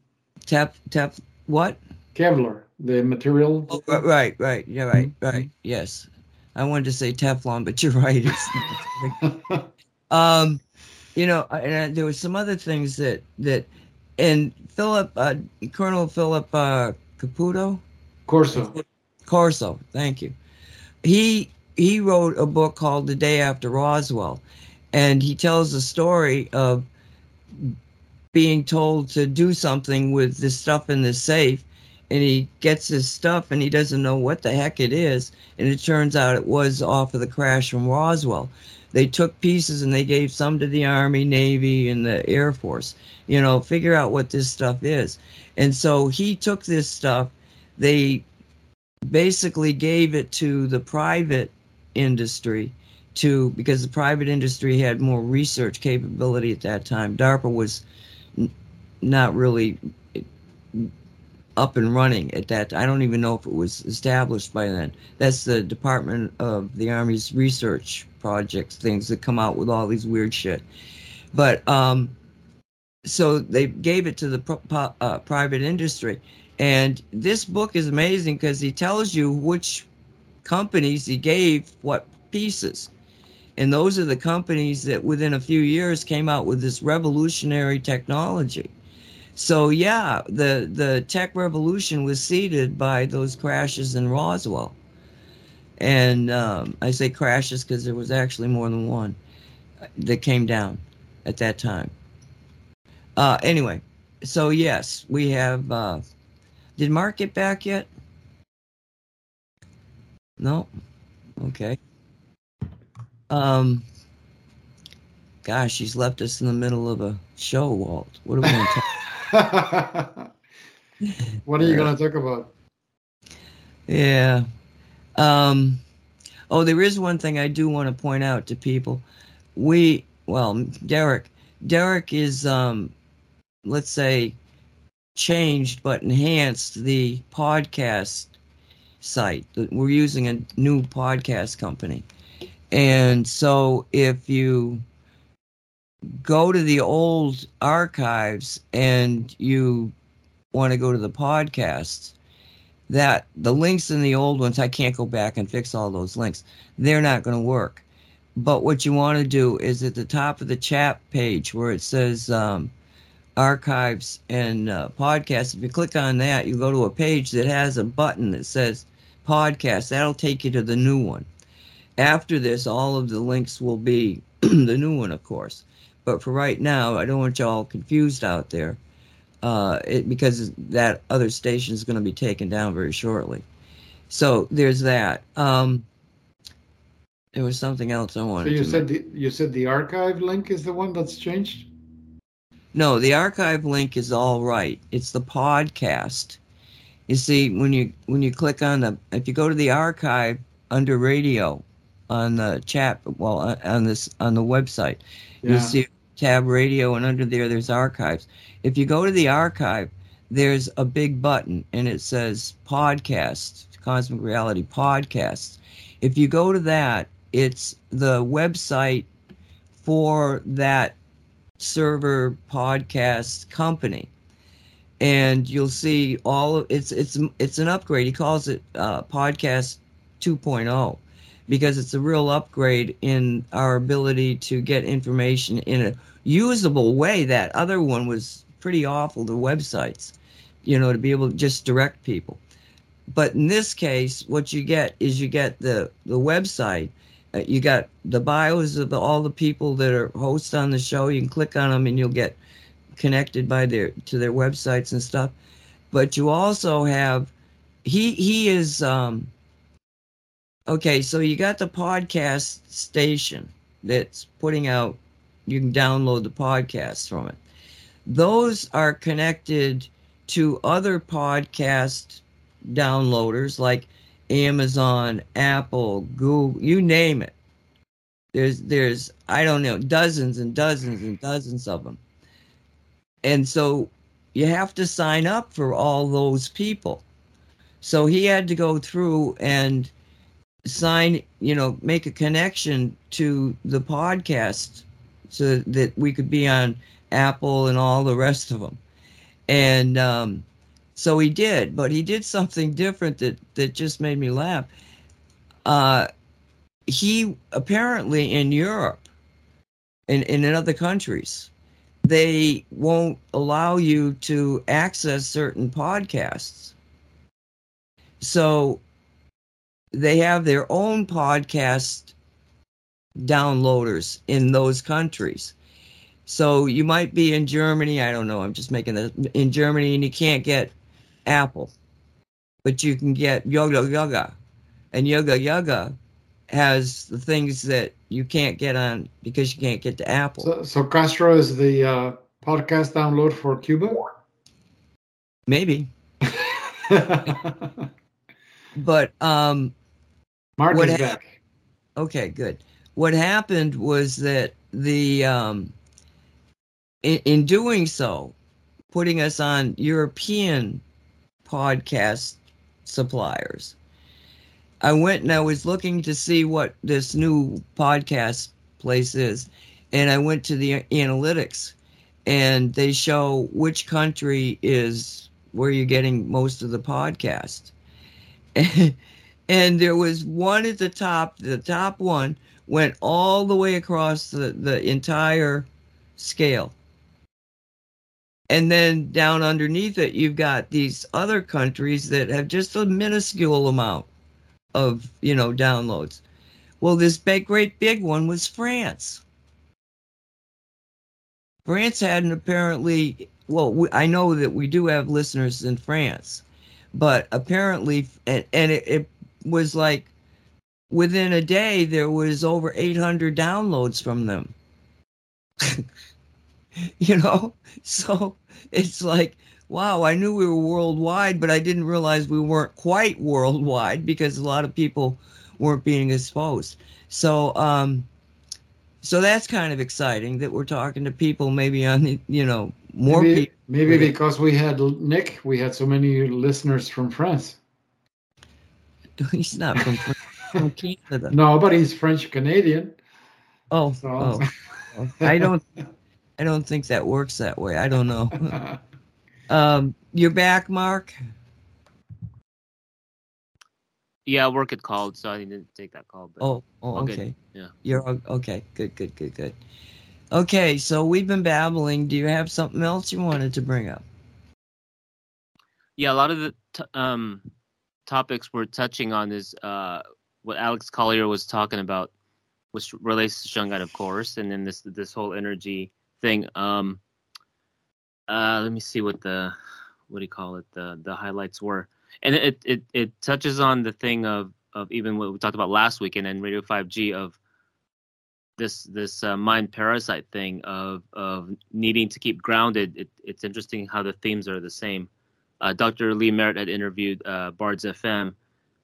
S1: tep tep what
S3: kevlar the material
S1: oh, right right yeah right mm-hmm. right yes i wanted to say teflon but you're right um you know, and there were some other things that that, and Philip, uh, Colonel Philip uh, Caputo.
S3: Corso.
S1: Corso, thank you. He he wrote a book called The Day After Roswell, and he tells the story of being told to do something with the stuff in the safe, and he gets his stuff and he doesn't know what the heck it is, and it turns out it was off of the crash from Roswell. They took pieces and they gave some to the Army, Navy, and the Air Force. You know, figure out what this stuff is. And so he took this stuff. They basically gave it to the private industry to because the private industry had more research capability at that time. DARPA was not really up and running at that. I don't even know if it was established by then. That's the Department of the Army's research projects, things that come out with all these weird shit. But um, so they gave it to the uh, private industry. And this book is amazing because he tells you which companies he gave what pieces. And those are the companies that within a few years came out with this revolutionary technology. So yeah, the the tech revolution was seeded by those crashes in Roswell. And um, I say crashes because there was actually more than one that came down at that time. Uh, anyway, so yes, we have. Uh, did Mark get back yet? No. Okay. Um. Gosh, he's left us in the middle of a show, Walt. What are we going to?
S3: what are you going to talk about?
S1: Yeah. Um. Oh, there is one thing I do want to point out to people. We, well, Derek, Derek is, um, let's say, changed but enhanced the podcast site. We're using a new podcast company. And so if you go to the old archives and you want to go to the podcasts, that the links in the old ones, I can't go back and fix all those links. They're not going to work. But what you want to do is at the top of the chat page where it says um, archives and uh, podcasts, if you click on that, you go to a page that has a button that says podcast. That'll take you to the new one. After this, all of the links will be the new one, of course. But for right now, I don't want y'all confused out there uh, it, because that other station is going to be taken down very shortly. So there's that. Um, there was something else I wanted.
S3: So you
S1: to
S3: said the, you said the archive link is the one that's changed.
S1: No, the archive link is all right. It's the podcast you see, when you when you click on the if you go to the archive under radio on the chat, well on this on the website, yeah. you'll see tab radio, and under there there's archives. If you go to the archive, there's a big button and it says podcast, Cosmic Reality Podcasts. If you go to that, it's the website for that server podcast company and you'll see all of it's it's it's an upgrade. He calls it uh, podcast 2.0 because it's a real upgrade in our ability to get information in a usable way. That other one was pretty awful. The websites, you know, to be able to just direct people. But in this case, what you get is you get the the website. Uh, you got the bios of the, all the people that are hosts on the show. You can click on them and you'll get connected by their to their websites and stuff. But you also have he he is um okay, so you got the podcast station that's putting out you can download the podcast from it. Those are connected to other podcast downloaders like Amazon, Apple, Google, you name it. There's there's I don't know dozens and dozens and dozens of them and so you have to sign up for all those people. So he had to go through and sign, you know, make a connection to the podcast so that we could be on Apple and all the rest of them. And um, so he did, but he did something different that, that just made me laugh. Uh, he apparently in Europe and, and in other countries, they won't allow you to access certain podcasts so they have their own podcast downloaders in those countries. So you might be in Germany, I don't know, I'm just making this in Germany and you can't get Apple, but you can get Yoga Yoga. And Yoga Yoga has the things that you can't get on because you can't get to Apple.
S3: So, so Castro is the uh, podcast download for Cuba?
S1: Maybe. but um
S3: Mark
S1: What
S3: is
S1: hap-
S3: back.
S1: okay, good. What happened was that the um in, in doing so, putting us on European podcast suppliers. I went and I was looking to see what this new podcast place is, and I went to the analytics, and they show which country is where you're getting most of the podcast. And, there was one at the top, the top one went all the way across the, the entire scale. And then down underneath it, you've got these other countries that have just a minuscule amount of, you know, downloads. Well, this big, great big one was France. France hadn't apparently, well, we, I know that we do have listeners in France, but apparently, and, and it, it was like within a day, there was over 800 downloads from them. you know? So it's like, wow, I knew we were worldwide, but I didn't realize we weren't quite worldwide because a lot of people weren't being exposed. So, um, so that's kind of exciting that we're talking to people maybe on, the- you know, more
S3: maybe,
S1: people.
S3: maybe because we had Nick, we had so many listeners from France.
S1: He's not from, from Canada.
S3: No, but he's French Canadian.
S1: Oh,
S3: So
S1: oh, oh. I don't, I don't think that works that way. I don't know. Um, you're back, Mark.
S2: Yeah, work had called, so I didn't take that call. But
S1: Oh, oh,
S2: All good.
S1: okay.
S2: Yeah.
S1: You're okay. Good, good, good, good. Okay, so we've been babbling. Do you have something else you wanted to bring up?
S2: yeah, a lot of the t- um, topics we're touching on is uh, what Alex Collier was talking about, which relates to Shungite, of course, and then this this whole energy thing. Um, uh, let me see what the what do you call it the the highlights were, and it it it touches on the thing of of even what we talked about last week and then Radio 5G of this this uh, mind parasite thing of of needing to keep grounded. It, it's interesting how the themes are the same. Uh, Dr. Lee Merritt had interviewed uh, Bards FM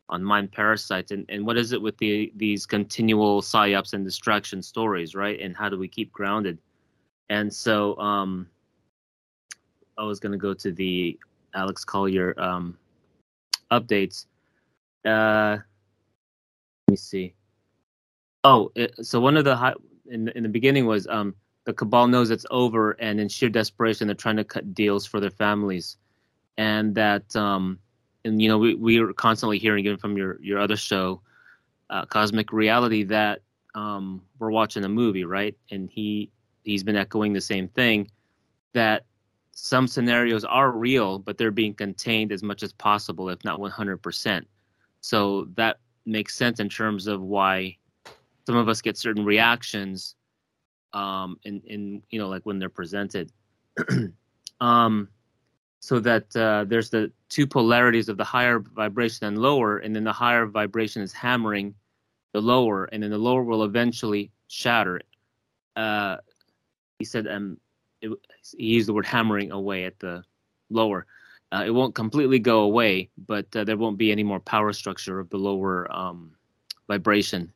S2: on mind parasites and, and what is it with the these continual psyops and distraction stories, right? And how do we keep grounded? And so um, I was going to go to the Alex Collier um, updates. Uh, let me see. Oh, it, so one of the high, in in the beginning was um, the cabal knows it's over, and in sheer desperation, they're trying to cut deals for their families, and that um, and you know we we are constantly hearing even from your your other show, uh, Cosmic Reality, that um, we're watching a movie, right? And he he's been echoing the same thing, that some scenarios are real, but they're being contained as much as possible, if not 100%. So that makes sense in terms of why some of us get certain reactions um in in you know like when they're presented um so that uh, there's the two polarities of the higher vibration and lower and then the higher vibration is hammering the lower and then the lower will eventually shatter uh he said um it, he used the word hammering away at the lower. Uh, it won't completely go away but uh, there won't be any more power structure of the lower um vibration.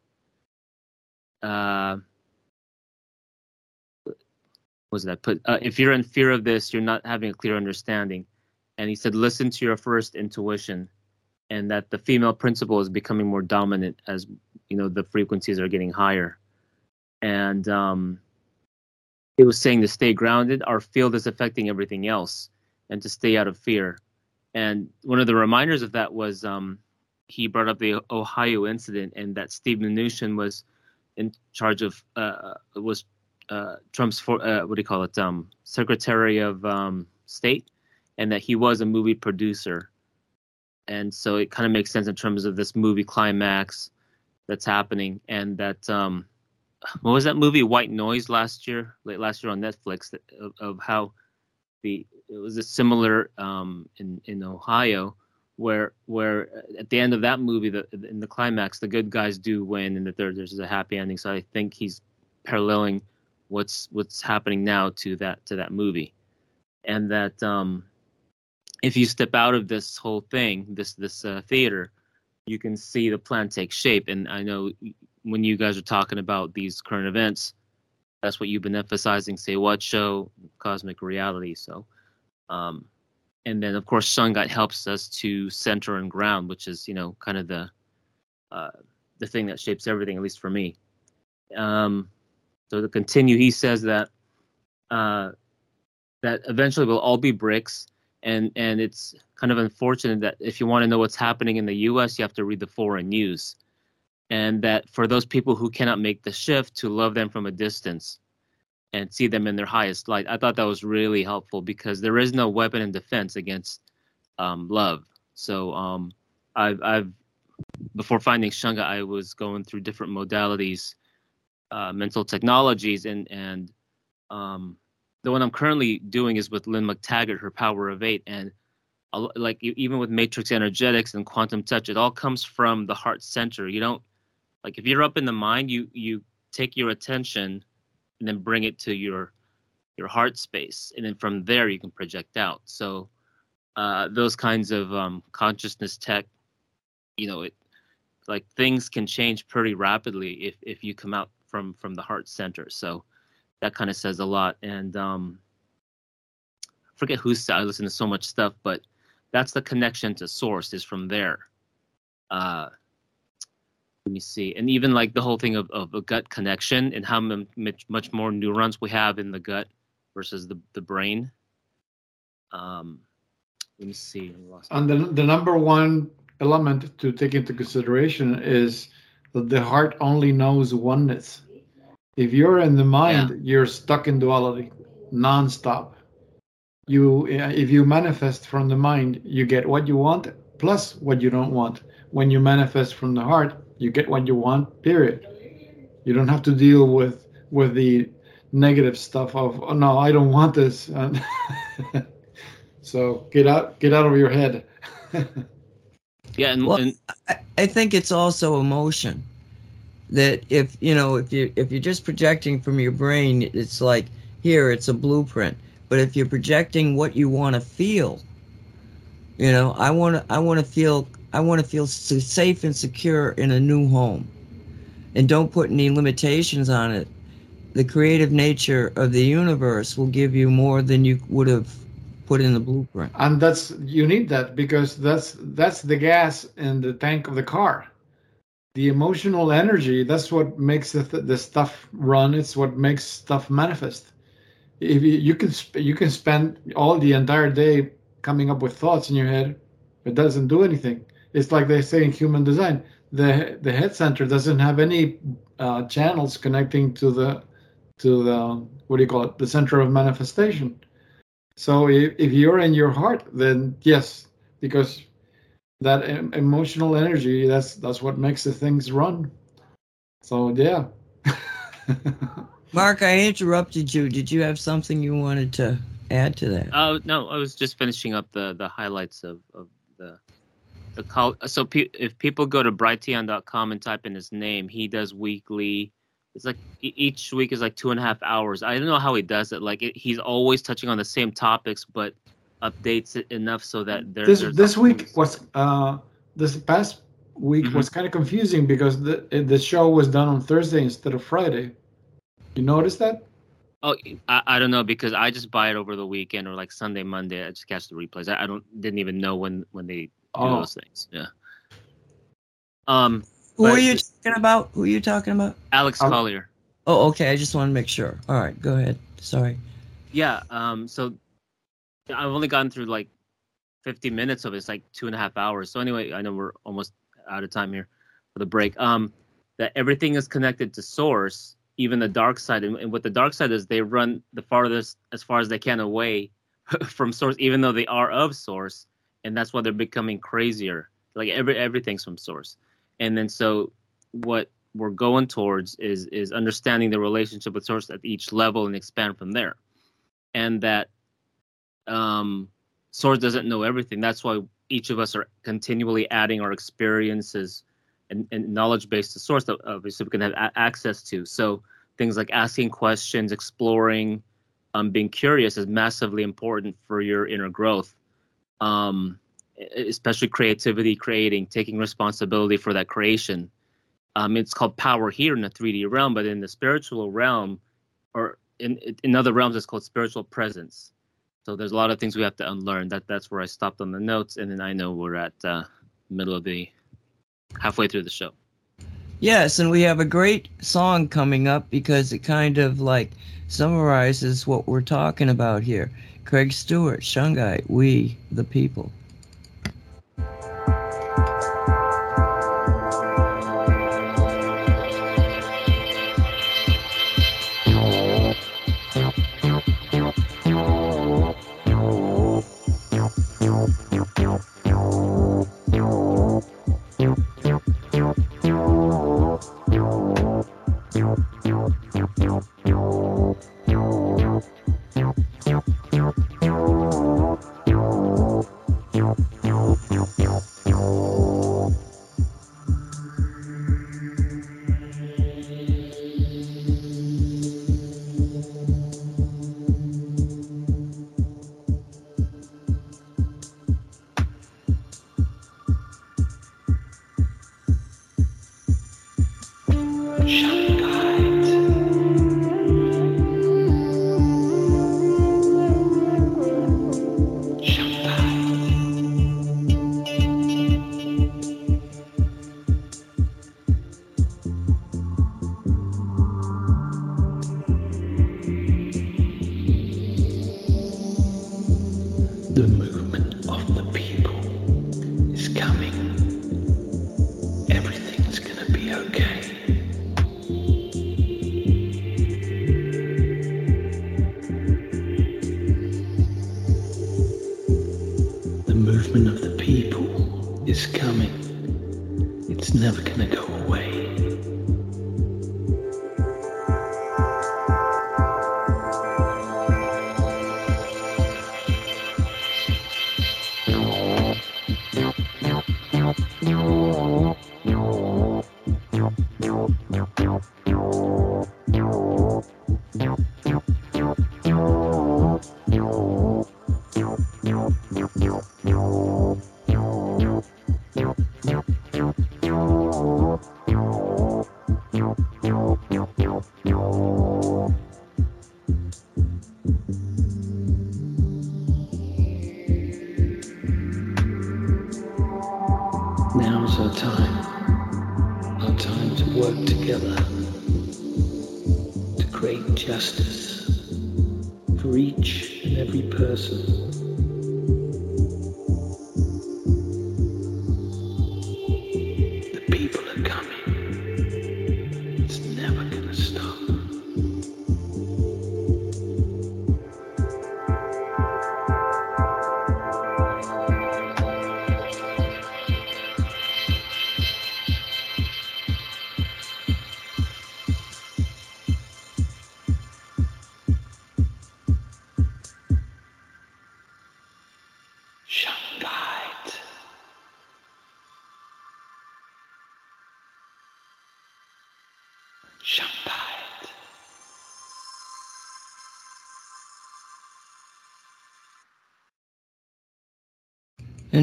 S2: Uh was that put uh, if you're in fear of this you're not having a clear understanding. And he said listen to your first intuition and that the female principle is becoming more dominant as you know the frequencies are getting higher. And um it was saying to stay grounded our field is affecting everything else and to stay out of fear. And one of the reminders of that was um he brought up the ohio incident and that steve mnuchin was in charge of uh, was uh, Trump's for uh, what do you call it um, Secretary of um, State, and that he was a movie producer, and so it kind of makes sense in terms of this movie climax that's happening, and that um, what was that movie White Noise last year, late last year on Netflix, that, of, of how the it was a similar um, in in Ohio where where at the end of that movie, the in the climax, the good guys do win, and there, there's a happy ending. So I think he's paralleling what's what's happening now to that to that movie, and that um, if you step out of this whole thing, this this uh, theater, you can see the plan take shape. And I know when you guys are talking about these current events, that's what you've been emphasizing. Say what show, cosmic reality. So. Um, and then of course Shungite helps us to center and ground, which is you know kind of the uh, the thing that shapes everything, at least for me. Um, so to continue, he says that uh, that eventually we'll all be BRICS, and and it's kind of unfortunate that if you want to know what's happening in the U.S., you have to read the foreign news, and that for those people who cannot make the shift, to love them from a distance and see them in their highest light. I thought that was really helpful because there is no weapon in defense against um, love. So um, I've, I've before finding Shunga, I was going through different modalities, uh, mental technologies, and and um, the one I'm currently doing is with Lynne McTaggart, her Power of Eight, and like even with Matrix Energetics and Quantum Touch, it all comes from the heart center. You don't like if you're up in the mind, you you take your attention and then bring it to your your heart space and then from there you can project out so uh, those kinds of um, consciousness tech you know it like things can change pretty rapidly if if you come out from from the heart center. So that kind of says a lot. And um I forget who's i listen to so much stuff but that's the connection to source is from there. Uh let me see. And even like the whole thing of, of a gut connection and how much, much more neurons we have in the gut versus the, the brain. Um let me see.
S3: And the, the number one element to take into consideration is that the heart only knows oneness if you're in the mind yeah. you're stuck in duality non-stop. You eh, if you manifest from the mind you get what you want plus what you don't want. When you manifest from the heart you get what you want period. You don't have to deal with with the negative stuff of oh no i don't want this. So get out get out of your head.
S2: Yeah and,
S1: well,
S2: and
S1: I, I think it's also emotion that if you know if you if you're just projecting from your brain it's like here it's a blueprint but if you're projecting what you want to feel you know i want to i want to feel I want to feel safe and secure in a new home. And don't put any limitations on it. The creative nature of the universe will give you more than you would have put in the blueprint.
S3: And that's you need that because that's that's the gas in the tank of the car. The emotional energy, that's what makes the, the stuff run. It's what makes stuff manifest. If you, you can you can spend all the entire day coming up with thoughts in your head, it doesn't do anything it's like they say in human design the the head center doesn't have any uh, channels connecting to the to the what do you call it the center of manifestation so if, if you're in your heart then yes because that emotional energy that's that's what makes the things run so yeah
S1: mark i interrupted you did you have something you wanted to add to that
S2: oh no i was just finishing up the the highlights of of the the call. So pe- if people go to brighteon.com and type in his name, he does weekly. It's like each week is like two and a half hours. I don't know how he does it. Like it, he's always touching on the same topics, but updates it enough so that there,
S3: this this week was uh this past week mm-hmm. was kind of confusing because the the show was done on Thursday instead of Friday. You notice that?
S2: Oh, I, I don't know because I just buy it over the weekend or like Sunday, Monday. I just catch the replays. I, I don't didn't even know when when they oh. those things. Yeah. Um.
S1: Who are you talking about? Who are you talking about?
S2: Alex Collier.
S1: Oh, okay. I just want to make sure. All right, go ahead. Sorry.
S2: Yeah. Um. So I've only gone through like 50 minutes of it. It's like two and a half hours. So anyway, I know we're almost out of time here for the break. Um, that everything is connected to source, even the dark side. And, and what the dark side is, they run the farthest as far as they can away from source, even though they are of source and that's why they're becoming crazier. Like every everything's from source, and then so what we're going towards is is understanding the relationship with source at each level and expand from there, and that um, source doesn't know everything. That's why each of us are continually adding our experiences and, and knowledge base to source that obviously we can have a- access to. So things like asking questions, exploring, um, being curious is massively important for your inner growth. Um, especially creativity, creating, taking responsibility for that creation. Um, it's called power here in the 3D realm, but in the spiritual realm, or in in other realms, it's called spiritual presence. So there's a lot of things we have to unlearn. That that's where I stopped on the notes, and then I know we're at uh, middle of the halfway through the show.
S1: Yes, and we have a great song coming up because it kind of like summarizes what we're talking about here. Craig Stuart, Shungite, We the People.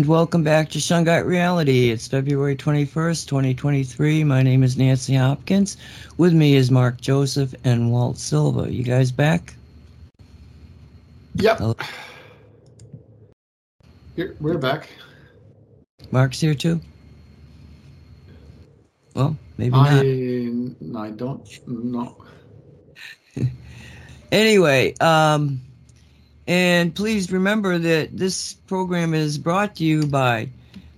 S4: And
S1: welcome back to Shungite Reality. It's February 21st, 2023. My name is Nancy Hopkins. With me is Mark Joseph and Walt Silva. You guys back?
S3: Yep.
S1: Hello.
S3: Here, we're back.
S1: Mark's here too? Well, maybe
S3: I
S1: not.
S3: I don't know.
S1: Anyway, um, and please remember that this program is brought to you by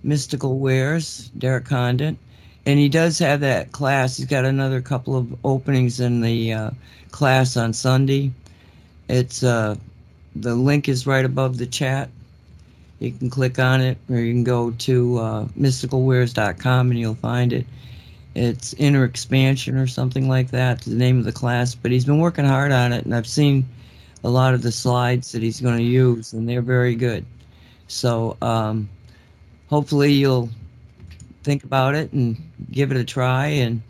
S1: Mystical Wares, Derek Condit, and he does have that class. He's got another couple of openings in the uh, class on Sunday. It's uh, the link is right above the chat, You can click on it, or you can go to uh, mysticalwares.com and you'll find it. It's Inner Expansion or something like that, the name of the class. But he's been working hard on it, and I've seen a lot of the slides that he's going to use, and they're very good. So um, hopefully you'll think about it and give it a try. And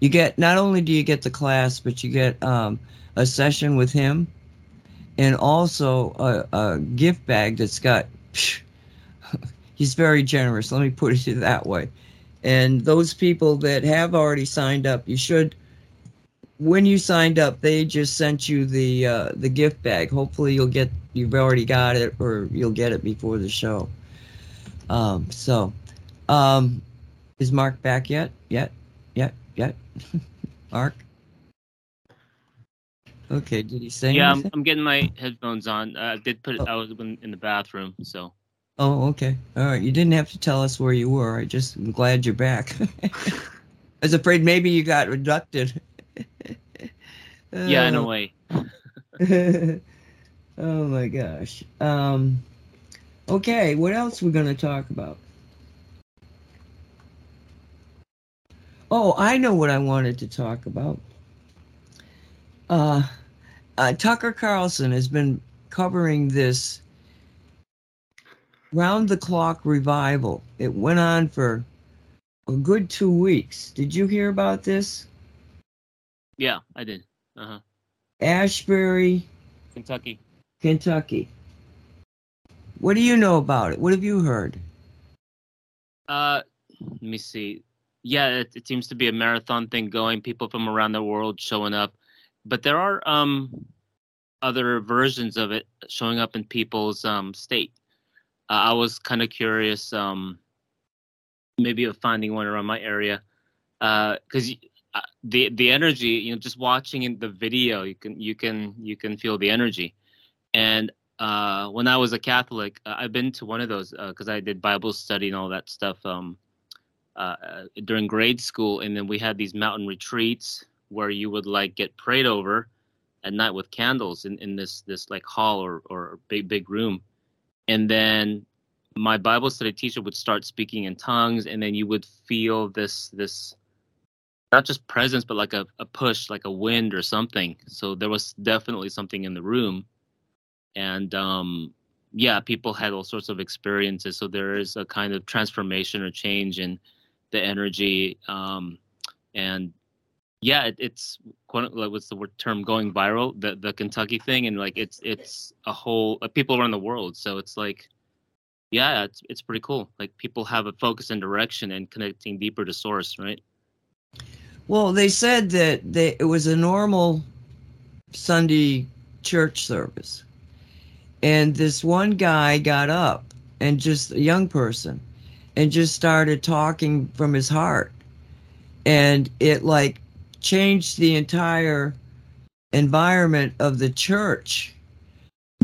S1: you get not only do you get the class, but you get um, a session with him, and also a, a gift bag that's got. he's very generous. Let me put it that way. And those people that have already signed up, you should when you signed up, they just sent you the uh, the gift bag. Hopefully, you'll get you've already got it, or you'll get it before the show. Um, so, um, is Mark back yet? Yet? Yet? Yet? Mark? Okay. Did he say?
S2: Yeah, I'm. I'm getting my headphones on. Uh, I did put it. I was in, in the bathroom, so.
S1: Oh, okay. All right. You didn't have to tell us where you were. I just am glad you're back. I was afraid maybe you got abducted.
S2: Yeah, in a
S1: Oh.
S2: way.
S1: oh my gosh. Um, okay, what else we're going to talk about? Oh, I know what I wanted to talk about. Uh, uh, Tucker Carlson has been covering this round the clock revival. It went on for a good two weeks. Did you hear about this?
S2: Yeah, I did. Uh huh.
S1: Asbury,
S2: Kentucky.
S1: Kentucky. What do you know about it? What have you heard?
S2: Uh, let me see. Yeah, it, it seems to be a marathon thing going. People from around the world showing up, but there are um other versions of it showing up in people's um state. Uh, I was kind of curious, um, maybe of finding one around my area, because uh, the the energy, you know, just watching in the video, you can you can you can feel the energy, and uh, when I was a Catholic, uh, I've been to one of those because I did Bible study and all that stuff um, uh, uh, during grade school, and then we had these mountain retreats where you would like get prayed over at night with candles in, in this this like hall or or big big room, and then my Bible study teacher would start speaking in tongues, and then you would feel this this not just presence, but like a, a push, like a wind or something. So there was definitely something in the room. And um yeah people had all sorts of experiences. So there is a kind of transformation or change in the energy um and yeah it, it's quote what's the word term going viral the the kentucky thing. And like it's it's a whole uh, people around the world. So it's like yeah it's it's pretty cool. Like people have a focus and direction and connecting deeper to source right
S1: Well, they said that they, it was a normal Sunday church service. And this one guy got up and just a young person and just started talking from his heart. And it like changed the entire environment of the church.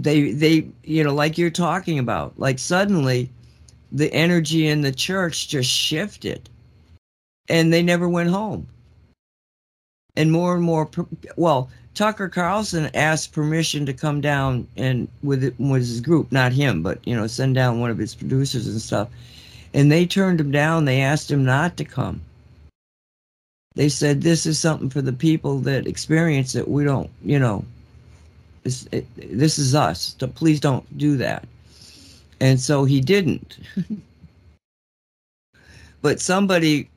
S1: They they you know like you're talking about like suddenly the energy in the church just shifted and they never went home and more and more well tucker carlson asked permission to come down and with it with his group not him but you know send down one of his producers and stuff. And they turned him down. They asked him not to come. They said this is something for the people that experience it. We don't you know this, it, this is us. So please don't do that. And so he didn't. But somebody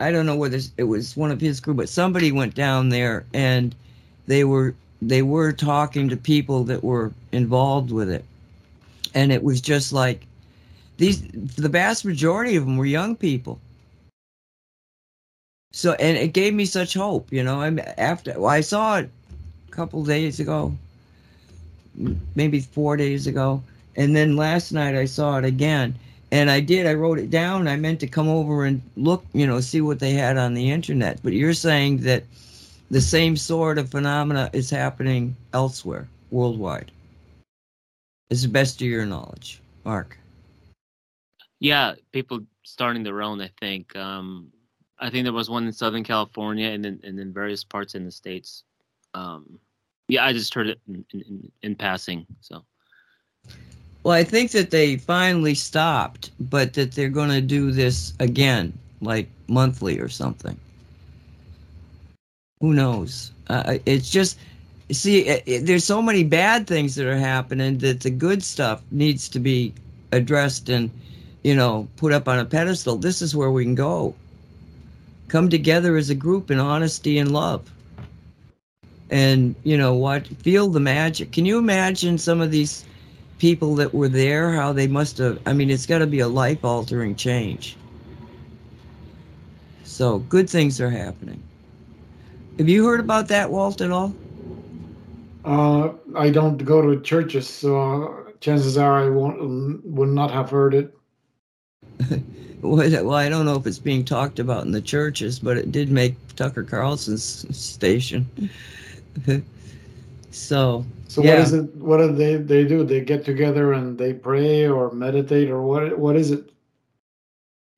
S1: I don't know whether it was one of his crew, but somebody went down there and they were they were talking to people that were involved with it, and it was just like these. The vast majority of them were young people. So and it gave me such hope, you know. I after well, I saw it a couple days ago, maybe four days ago, and then last night I saw it again and I did. I wrote it down. I meant to come over and look, you know, see what they had on the internet. But you're saying that the same sort of phenomena is happening elsewhere, worldwide. Is the best of your knowledge, Mark?
S2: yeah people starting their own i think um i think there was one in southern california and then and then various parts in the states um yeah i just heard it in, in, in passing so
S1: Well, I think that they finally stopped, but that they're going to do this again, like monthly or something. Who knows? Uh, it's just see, it, it, there's so many bad things that are happening that the good stuff needs to be addressed and you know put up on a pedestal. This is where we can go. Come together as a group in honesty and love. And you know what? Feel the magic. Can you imagine some of these people that were there? How they must have. I mean, it's got to be a life altering change. So good things are happening. Have you heard about that, Walt, at all?
S3: Uh, I don't go to churches, so chances are I won't would not have heard it.
S1: well, I don't know if it's being talked about in the churches, but it did make Tucker Carlson's station. so.
S3: So yeah. what is it? What do they they do? They get together and they pray or meditate or what? What is it?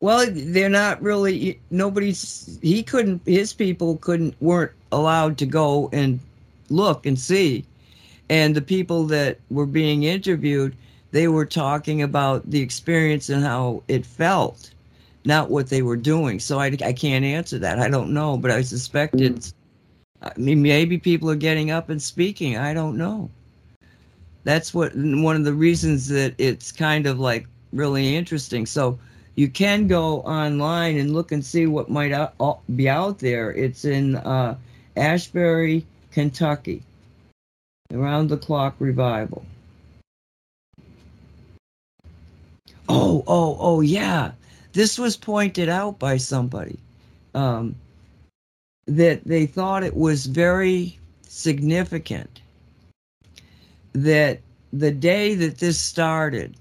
S1: Well, they're not really. Nobody's. He couldn't. His people couldn't. weren't allowed to go and look and see. And the people that were being interviewed, they were talking about the experience and how it felt, not what they were doing. So I, I can't answer that. I don't know, but I suspect mm. it's. I mean, maybe people are getting up and speaking. I don't know. That's what one of the reasons that it's kind of like really interesting. So you can go online and look and see what might be out there. It's in uh, Asbury, Kentucky. Around the clock revival. Oh, oh, oh, yeah. This was pointed out by somebody um, that they thought it was very significant that the day that this started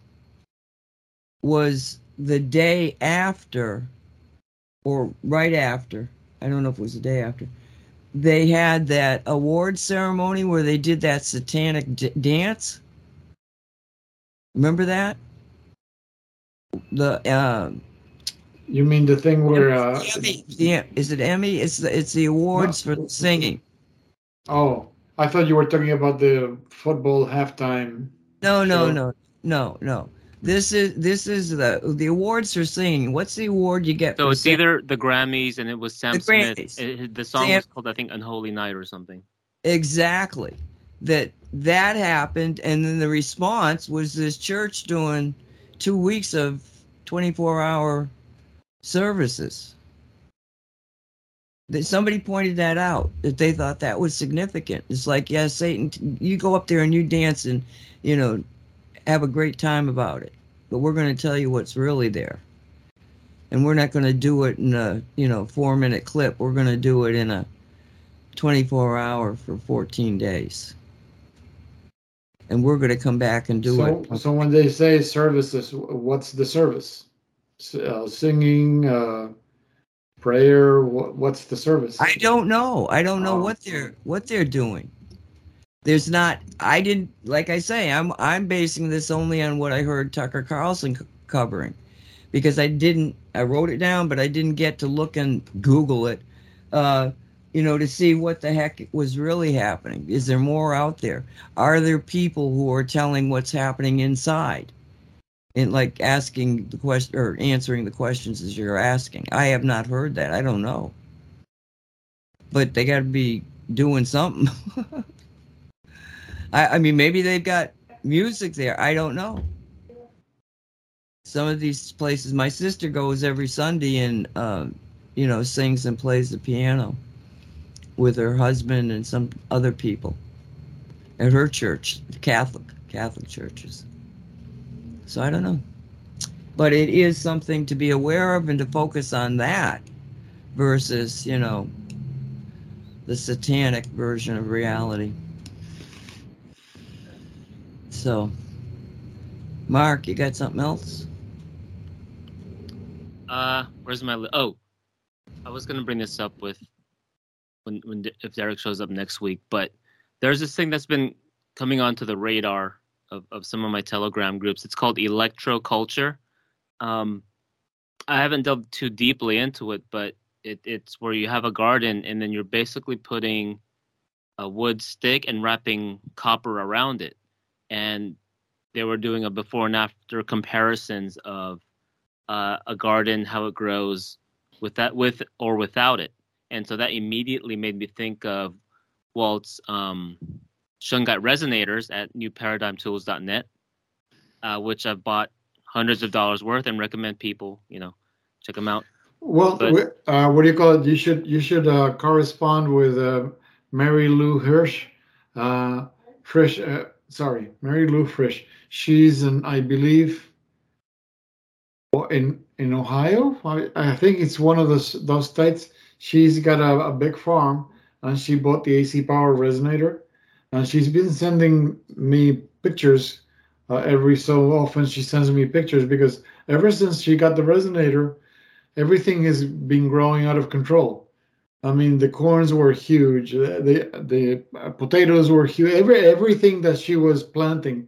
S1: was the day after or right after i don't know if it was the day after they had that award ceremony where they did that satanic d- dance. Remember that? The uh,
S3: you mean the thing where uh,
S1: Emmy, yeah, is it Emmy? It's the it's the awards no. for singing.
S3: Oh, I thought you were talking about the football halftime.
S1: No, no, show. no, no, no. This is this is the the awards for singing. What's the award you get?
S2: So it's either the Grammys and it was Sam the Smith. It, the song Sam, was called I think Unholy Night or something.
S1: Exactly. That that happened, and then the response was this church doing two weeks of twenty four hour services. Somebody pointed that out that they thought that was significant. It's like, yeah, Satan, you go up there and you dance and you know have a great time about it. But we're going to tell you what's really there. And we're not going to do it in a, you know, 4-minute clip. We're going to do it in a 24 hour for 14 days. And we're going to come back and do
S3: so, it. So when they say services, what's the service? Uh, singing, uh, prayer. What, what's the service?
S1: I don't know. I don't know oh. what they're what they're doing there's not i didn't like i say i'm i'm basing this only on what i heard tucker carlson c- covering because i didn't i wrote it down but i didn't get to look and google it uh you know to see what the heck was really happening is there more out there are there people who are telling what's happening inside and like asking the question or answering the questions as you're asking i have not heard that i don't know but they got to be doing something I, I mean, maybe they've got music there. I don't know. Some of these places, my sister goes every Sunday and, um, you know, sings and plays the piano with her husband and some other people at her church, Catholic Catholic churches. So I don't know, but it is something to be aware of and to focus on that versus, you know, the satanic version of reality. So, Mark, you got something else?
S2: Uh, where's my li- oh? I was gonna bring this up with when when if Derek shows up next week, but there's this thing that's been coming onto the radar of, of some of my Telegram groups. It's called electro culture. Um, I haven't delved too deeply into it, but it, it's where you have a garden and then you're basically putting a wood stick and wrapping copper around it and they were doing a before and after comparisons of uh, a garden, how it grows with that with or without it, and so that immediately made me think of Walt's um, Shungite resonators at newparadigmtools.net, uh, which I've bought hundreds of dollars worth and recommend people, you know, check them out.
S3: Well,
S2: But-
S3: uh, what do you call it? You should you should uh, correspond with uh, Mary Lou Hirsch, uh, Frisch. Uh, sorry, Mary Lou Frisch. She's an, I believe, in in Ohio. I, I think it's one of those those states. She's got a, a big farm, and she bought the AC Power resonator, and she's been sending me pictures uh, every so often. She sends me pictures because ever since she got the resonator everything has been growing out of control. I mean, the corns were huge. uh, The the uh, potatoes were huge. Every everything that she was planting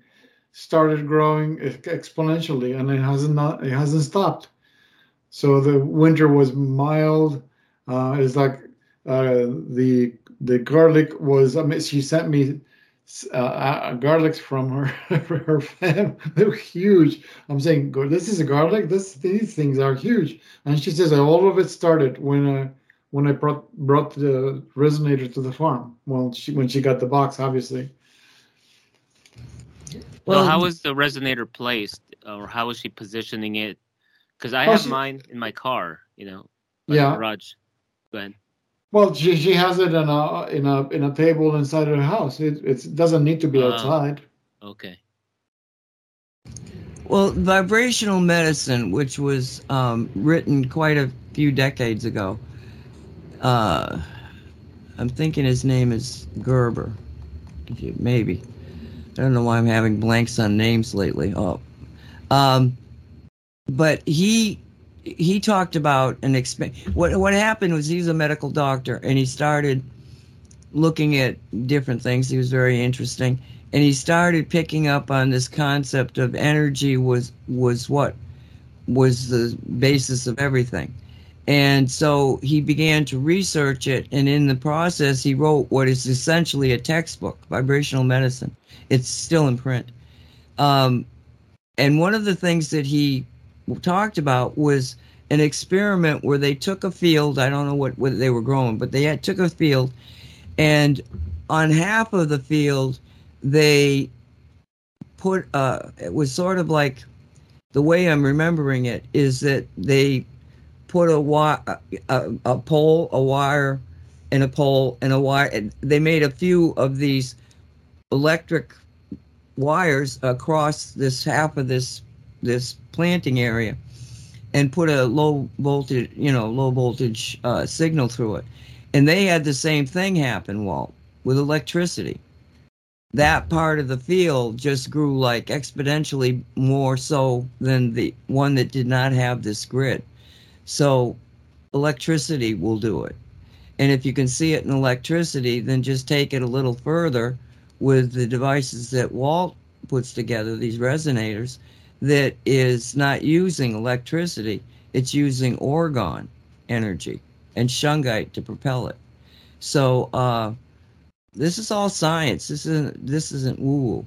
S3: started growing exponentially, and it hasn't not it hasn't stopped. So the winter was mild. Uh, it's like uh, the the garlic was. I mean, she sent me uh, uh, garlics from her her fam. They were huge. I'm saying, "Go- this is a garlic. This these things are huge. And she says all of it started when I when I brought brought the resonator to the farm. Well, she, when she got the box, obviously.
S2: Well, how was the resonator placed, or how was she positioning it? Because I
S3: Oh,
S2: have
S3: she-
S2: mine in my car, you know, by
S3: Yeah.
S2: the garage. Go ahead.
S3: Well, she, she has it in a in a in a table inside her house. It it doesn't need to be
S2: Ah.
S3: outside.
S2: Okay.
S1: Well, vibrational medicine, which was um, written quite a few decades ago, uh, I'm thinking his name is Gerber. Maybe. I don't know why I'm having blanks on names lately. Oh, um, but he he talked about an exp- what what happened was he's a medical doctor and he started looking at different things. He was very interesting, and he started picking up on this concept of energy was was what was the basis of everything. And so he began to research it, and in the process, he wrote what is essentially a textbook, Vibrational Medicine. It's still in print. Um, and one of the things that he talked about was an experiment where they took a field. I don't know what, what they were growing, but they had, took a field, and on half of the field, they put uh, it was sort of like the way I'm remembering it is that they put a wi- a, a pole, a wire, and a pole and a wire. and They made a few of these electric wires across this half of this this planting area, and put a low voltage, you know, low voltage uh, signal through it. And they had the same thing happen, Walt, with electricity. That part of the field just grew like exponentially more so than the one that did not have this grid. So electricity will do it. And if you can see it in electricity, then just take it a little further with the devices that Walt puts together, these resonators, that is not using electricity, it's using orgone energy and shungite to propel it. So uh, this is all science. This isn't this isn't woo.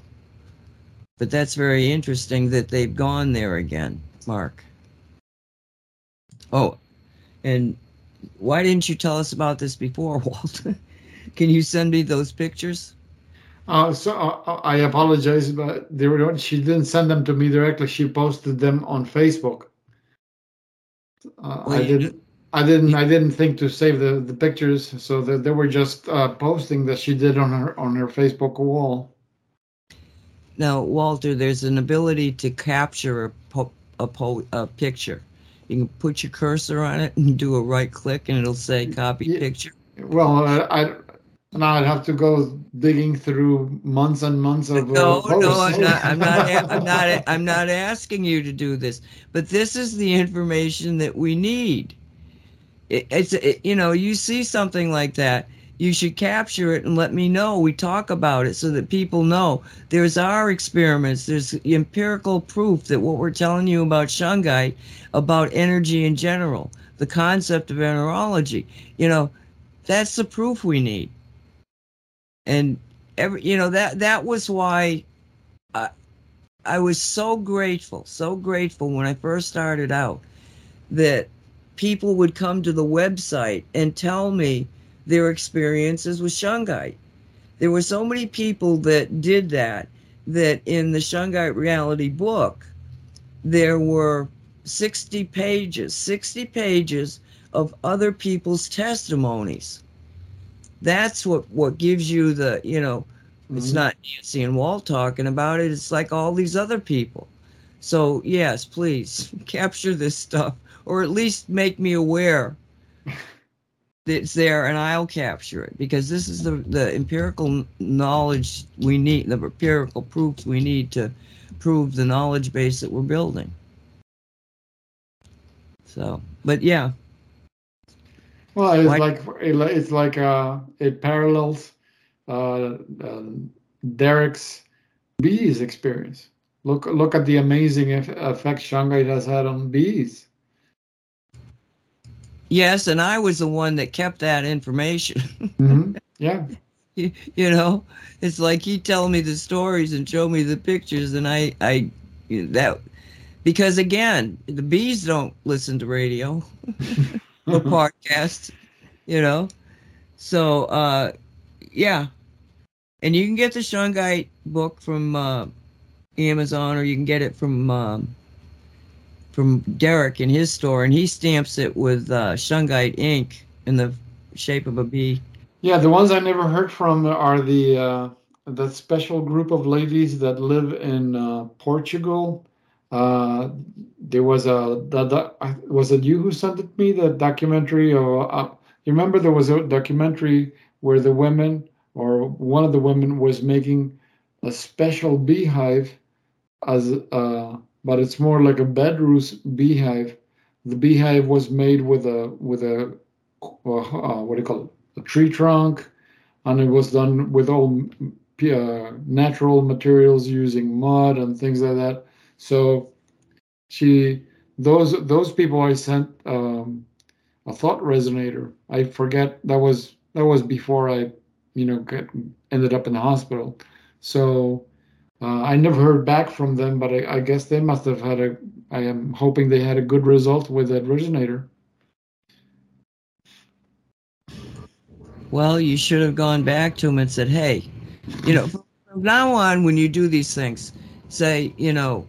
S1: But that's very interesting that they've gone there again, Mark. Oh, and why didn't you tell us about this before, Walt? Can you send me those pictures?
S3: Uh, so uh, I apologize, but they were she didn't send them to me directly. She posted them on Facebook. Uh,
S1: Well,
S3: I didn't. I didn't. I didn't think to save the, the pictures, so that they were just uh, posting that she did on her on her Facebook wall.
S1: Now, Walter, there's an ability to capture a, po- a, po- a picture. You can put your cursor on it and do a right click, and it'll say copy
S3: Yeah.
S1: picture.
S3: Well, uh, I now I'd have to go digging through months and months of.
S1: No,
S3: uh,
S1: no. I'm not. I'm not. I'm not. I'm not asking you to do this. But this is the information that we need. It, it's it, you know, you see something like that, you should capture it and let me know. We talk about it so that people know. There's our experiments. There's empirical proof that what we're telling you about shungite, about energy in general, the concept of enerology. You know, that's the proof we need. And every, you know, that that was why I I was so grateful, so grateful when I first started out that people would come to the website and tell me their experiences with Shungite. There were so many people that did that that in the Shungite reality book there were 60 pages, 60 pages of other people's testimonies. That's what what gives you the, you know, it's
S3: Mhm.
S1: not Nancy and Walt talking about it. It's like all these other people. So yes, please capture this stuff, or at least make me aware that it's there, and I'll capture it because this is the the empirical knowledge we need, the empirical proofs we need to prove the knowledge base that we're building. So, but yeah,
S3: Well, it's
S1: Why-
S3: like it's like uh, it parallels uh, uh, Derek's bees experience. Look look at the amazing eff- effect Shungite has had on bees.
S1: yes, and I was the one that kept that information.
S3: hmm Yeah,
S1: you, you know it's like he tell me the stories and show me the pictures and i i that because again the bees don't listen to radio or podcasts you know so uh yeah and you can get the shungite book from uh amazon or you can get it from um from derek in his store and he stamps it with uh shungite ink in the shape of a bee
S3: yeah. The ones I never heard from are the uh, that special group of ladies that live in uh, Portugal. Uh, there was a the, the, was it you who sent it me the documentary or uh, you remember there was a documentary where the women or one of the women was making a special beehive as uh but it's more like a bed roost beehive. The beehive was made with a with a uh, what do you call it? A tree trunk and it was done with all uh, natural materials using mud and things like that so she those those people i sent um a thought resonator. I forget that was that was before i you know get, ended up in the hospital. So uh, i never heard back from them but I, I guess they must have had a i am hoping they had a good result with that resonator.
S1: Well, you should have gone back to him and said, hey, you know, from now on, when you do these things, say, you know,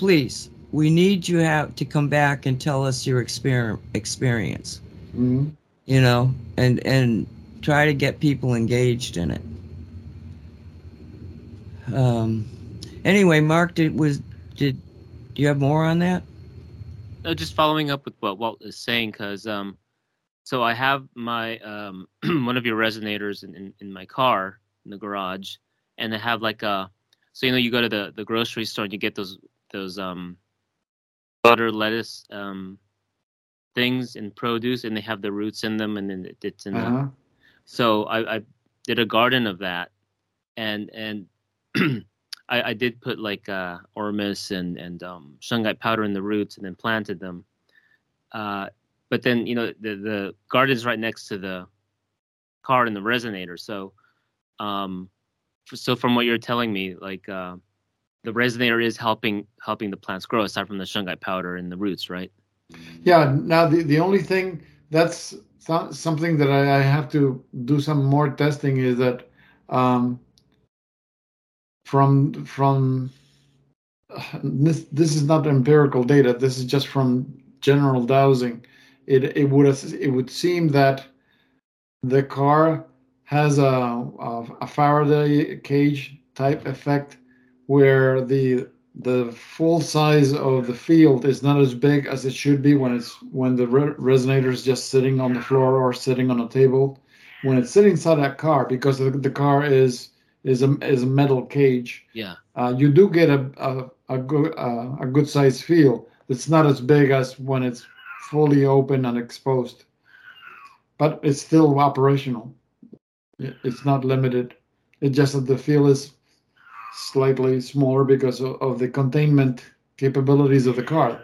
S1: please, we need you have to come back and tell us your exper- experience,
S3: Mhm.
S1: you know, and, and try to get people engaged in it. Um, anyway, Mark, did, was, did, do you have more on that?
S2: No, just following up with what Walt is saying, because um, so I have my um one of your resonators in, in, in my car in the garage, and I have like a so you know you go to the, the grocery store and you get those those um butter lettuce um things in produce and they have the roots in them and then it, it's in the
S3: uh-huh.
S2: so I, I did a garden of that and and I, I did put like uh ormus and and um shungite powder in the roots and then planted them uh but then you know the the garden's right next to the car and the resonator so um so from what you're telling me like uh the resonator is helping helping the plants grow aside from the shungite powder and the roots right
S3: Yeah. Now the, the only thing that's so- something that I, I have to do some more testing is that um, from from this this is not empirical data. This is just from general dowsing. It it would it would seem that the car has a a, a Faraday cage type effect where the the full size of the field is not as big as it should be when it's when the re- resonator is just sitting on the floor or sitting on a table. When it's sitting inside that car because the, the car is is a is a metal cage
S2: yeah.
S3: uh, you do get a a, a good uh, a good size field it's not as big as when it's fully open and exposed but it's still operational. It's not limited. It's just that the field is slightly smaller because of, of the containment capabilities of the car.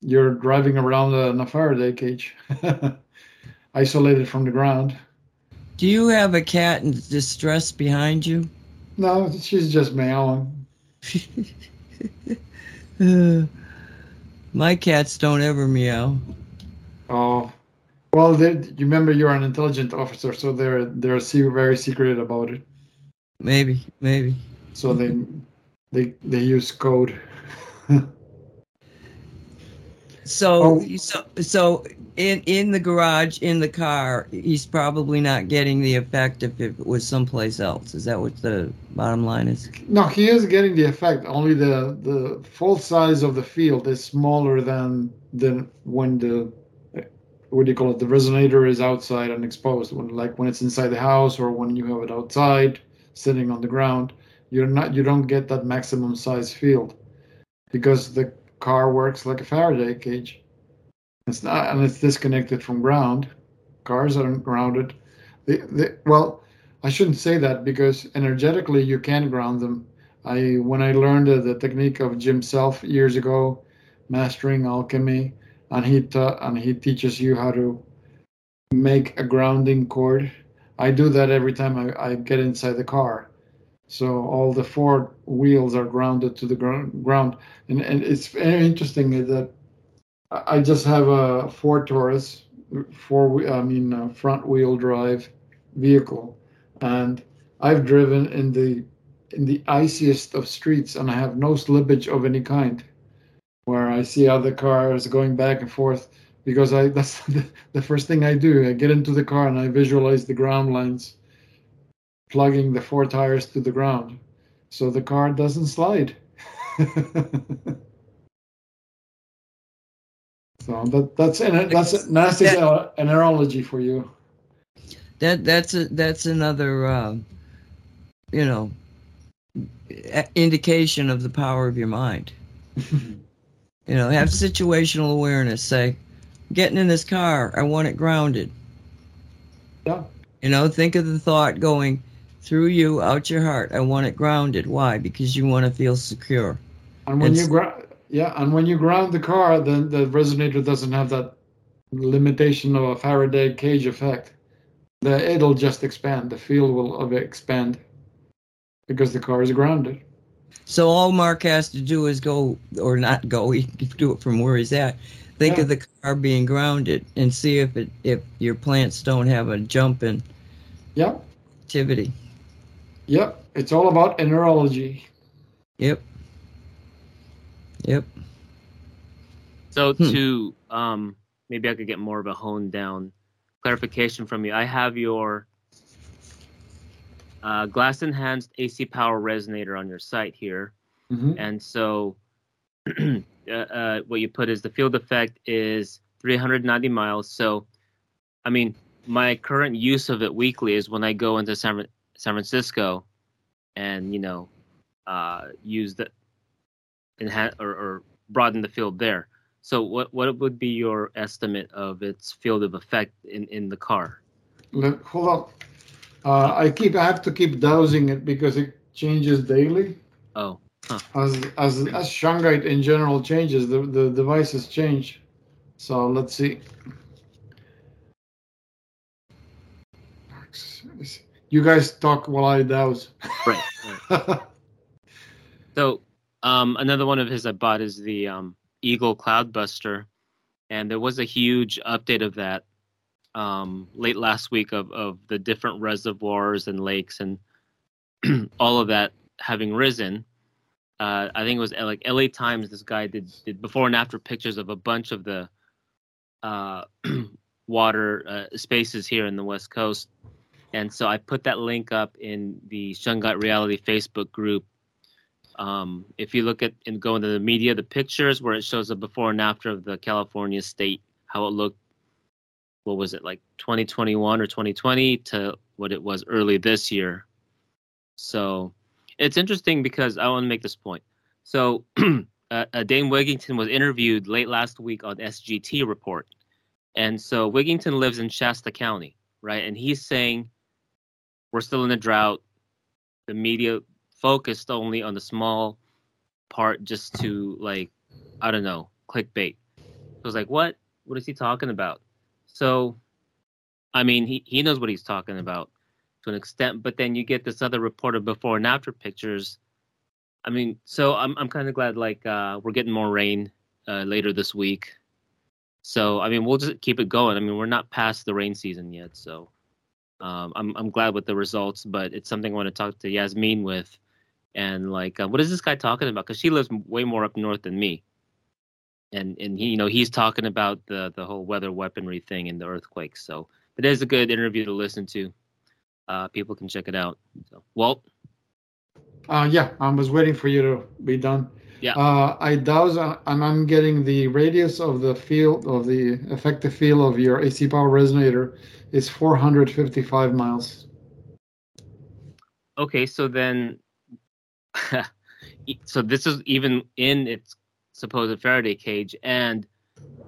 S3: You're driving around in a Faraday cage, isolated from the ground.
S1: Do you have a cat in distress behind you?
S3: No, she's just meowing.
S1: My cats don't ever meow.
S3: Oh, well, they, you remember you're an intelligent officer, so they're they're very secretive about it.
S1: Maybe, maybe.
S3: So they they they use code.
S1: So,
S3: Oh.
S1: so, so in in the garage, in the car, he's probably not getting the effect if it was someplace else. Is that what the bottom line is?
S3: No, he is getting the effect. Only the the full size of the field is smaller than than when the what do you call it? The resonator is outside and exposed. When like when it's inside the house or when you have it outside, sitting on the ground, you're not you don't get that maximum size field because the car works like a Faraday cage. It's not and it's disconnected from ground. Cars aren't grounded. They, they, well, I shouldn't say that because energetically you can ground them. I when I learned the, the technique of Jim Self years ago, mastering alchemy, and he taught and he teaches you how to make a grounding cord. I do that every time I, I get inside the car. So all the four wheels are grounded to the gr- ground, and and it's very interesting that I just have a Ford Taurus, four I mean uh, front wheel drive vehicle, and I've driven in the in the iciest of streets, and I have no slippage of any kind. Where I see other cars going back and forth, because I that's the, the first thing I do. I get into the car and I visualize the ground lines, plugging the four tires to the ground, so the car doesn't slide. so that that's an that's a nasty
S1: That-
S3: an analogy for you.
S1: That that's a that's another, uh, you know, indication of the power of your mind. You know, have situational awareness. Say, getting in this car, I want it grounded.
S3: Yeah.
S1: You know, think of the thought going through you, out your heart. I want it grounded. Why? Because you want to feel secure.
S3: And when
S1: It's-
S3: you ground, yeah, and when you ground the car, then the resonator doesn't have that limitation of a Faraday cage effect. The it'll just expand. The field will of expand because the car is grounded.
S1: So all Mark has to do is go, or not go. He can do it from where he's at. Think
S3: Yeah.
S1: of the car being grounded and see if it if your plants don't have a jump in
S3: Yep,
S1: activity.
S3: Yep. It's all about neurology.
S1: Yep. Yep.
S2: So
S1: Hmm.
S2: to um, maybe I could get more of a honed down clarification from you. I have your uh, glass enhanced AC power resonator on your site here,
S3: Mhm.
S2: and so uh, uh, what you put is the field effect is 390 miles. So, I mean, my current use of it weekly is when I go into San, Fran- San Francisco, and you know, uh, use the enhance or, or broaden the field there. So, what what would be your estimate of its field of effect in in the car?
S3: Let, hold on. Uh, I keep. I have to keep dowsing it because it changes daily.
S2: Oh,
S3: As as as shungite in general changes, the the devices change. So let's see. You guys talk while I dowse.
S2: right. right. So, um, another one of his I bought is the um, Eagle Cloudbuster, and there was a huge update of that um, late last week of, of the different reservoirs and lakes and all of that having risen. Uh, I think it was uh, like LA Times. This guy did did before and after pictures of a bunch of the uh, water uh, spaces here in the West Coast, and so I put that link up in the Shungite Reality Facebook group. Um, if you look at and go into the media, the pictures where it shows the before and after of the California state, how it looked. What was it like 2021 or 2020 to what it was early this year? So it's interesting because I want to make this point. So uh, uh, Dane Wigington was interviewed late last week on SGT report, and so Wigington lives in Shasta County, right? And he's saying we're still in a drought. The media focused only on the small part just to like I don't know clickbait. I was like, what? What is he talking about? So, I mean, he he knows what he's talking about to an extent, but then you get this other report of before and after pictures I mean, so I'm I'm kind of glad like uh, we're getting more rain uh, later this week. So I mean, we'll just keep it going. I mean, we're not past the rain season yet, so um, I'm I'm glad with the results. But it's something I want to talk to Yasmin with, and like, uh, what is this guy talking about? Because she lives way more up north than me, and and he, you know, he's talking about the the whole weather weaponry thing and the earthquakes. So but it is a good interview to listen to. Uh, people can check it out. So, Walt.
S3: Uh, yeah, I was waiting for you to be done.
S2: Yeah.
S3: Uh, I dowse uh, and I'm getting the radius of the field of the effective field of your AC power resonator is 455 miles.
S2: Okay, so then, so this is even in its supposed Faraday cage, and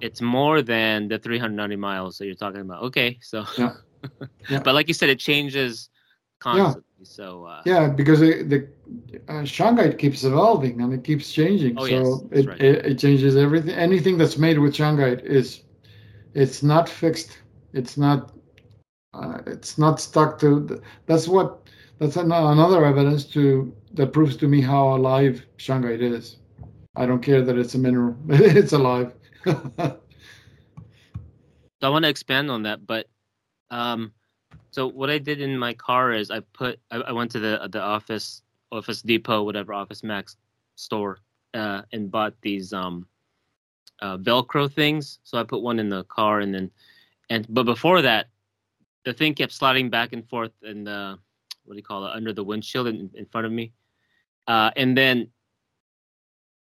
S2: it's more than the 390 miles that you're talking about. Okay, so,
S3: Yeah. Yeah.
S2: but like you said, it changes constantly. So, uh,
S3: Yeah, because it, the uh, shungite keeps evolving and it keeps changing.
S2: Oh,
S3: so
S2: yes,
S3: it,
S2: right.
S3: it it changes everything. Anything that's made with shungite is it's not fixed. It's not uh, it's not stuck to. That's what that's an, another evidence to that proves to me how alive shungite is. I don't care that it's a mineral. it's alive.
S2: So I want to expand on that, but um, so what I did in my car is I put I, I went to the the office Office Depot whatever Office Max store uh, and bought these um uh, Velcro things. So I put one in the car and then and but before that, the thing kept sliding back and forth and the what do you call it under the windshield in, in front of me, uh, and then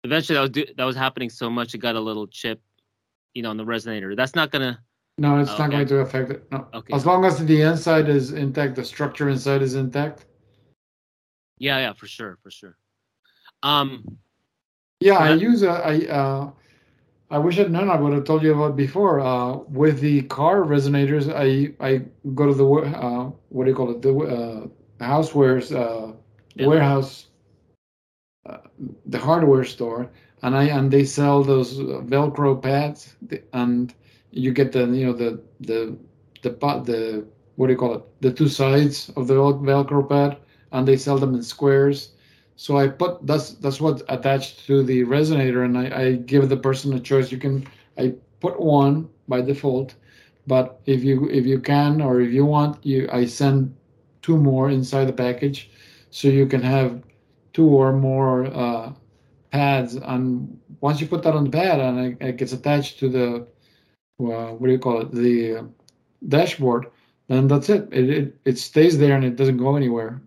S2: eventually that was do, that was happening so much it got a little chip, you know, on the resonator. That's not gonna
S3: no, it's not
S2: Okay.
S3: going to affect it. No.
S2: Okay.
S3: As long as the inside is intact, the structure inside is intact.
S2: Yeah, yeah, for sure, for sure. Um,
S3: Yeah, I use a, I, uh, I wish I'd known. I would have told you about before. Uh, with the car resonators, I, I go to the, uh, what do you call it? The, uh, housewares, uh,
S2: Yeah.
S3: warehouse, uh, the hardware store, and I, and they sell those Velcro pads, and you get the, you know, the, the, the, the, what do you call it? The two sides of the Velcro pad, and they sell them in squares. So I put that's that's what's attached to the resonator, and I, I give the person a choice. You can I put one by default, but if you if you can or if you want, you I send two more inside the package, so you can have two or more uh, pads. And once you put that on the pad, and it, it gets attached to the uh, what do you call it the uh, dashboard, then that's it. It, it. it stays there and it doesn't go anywhere.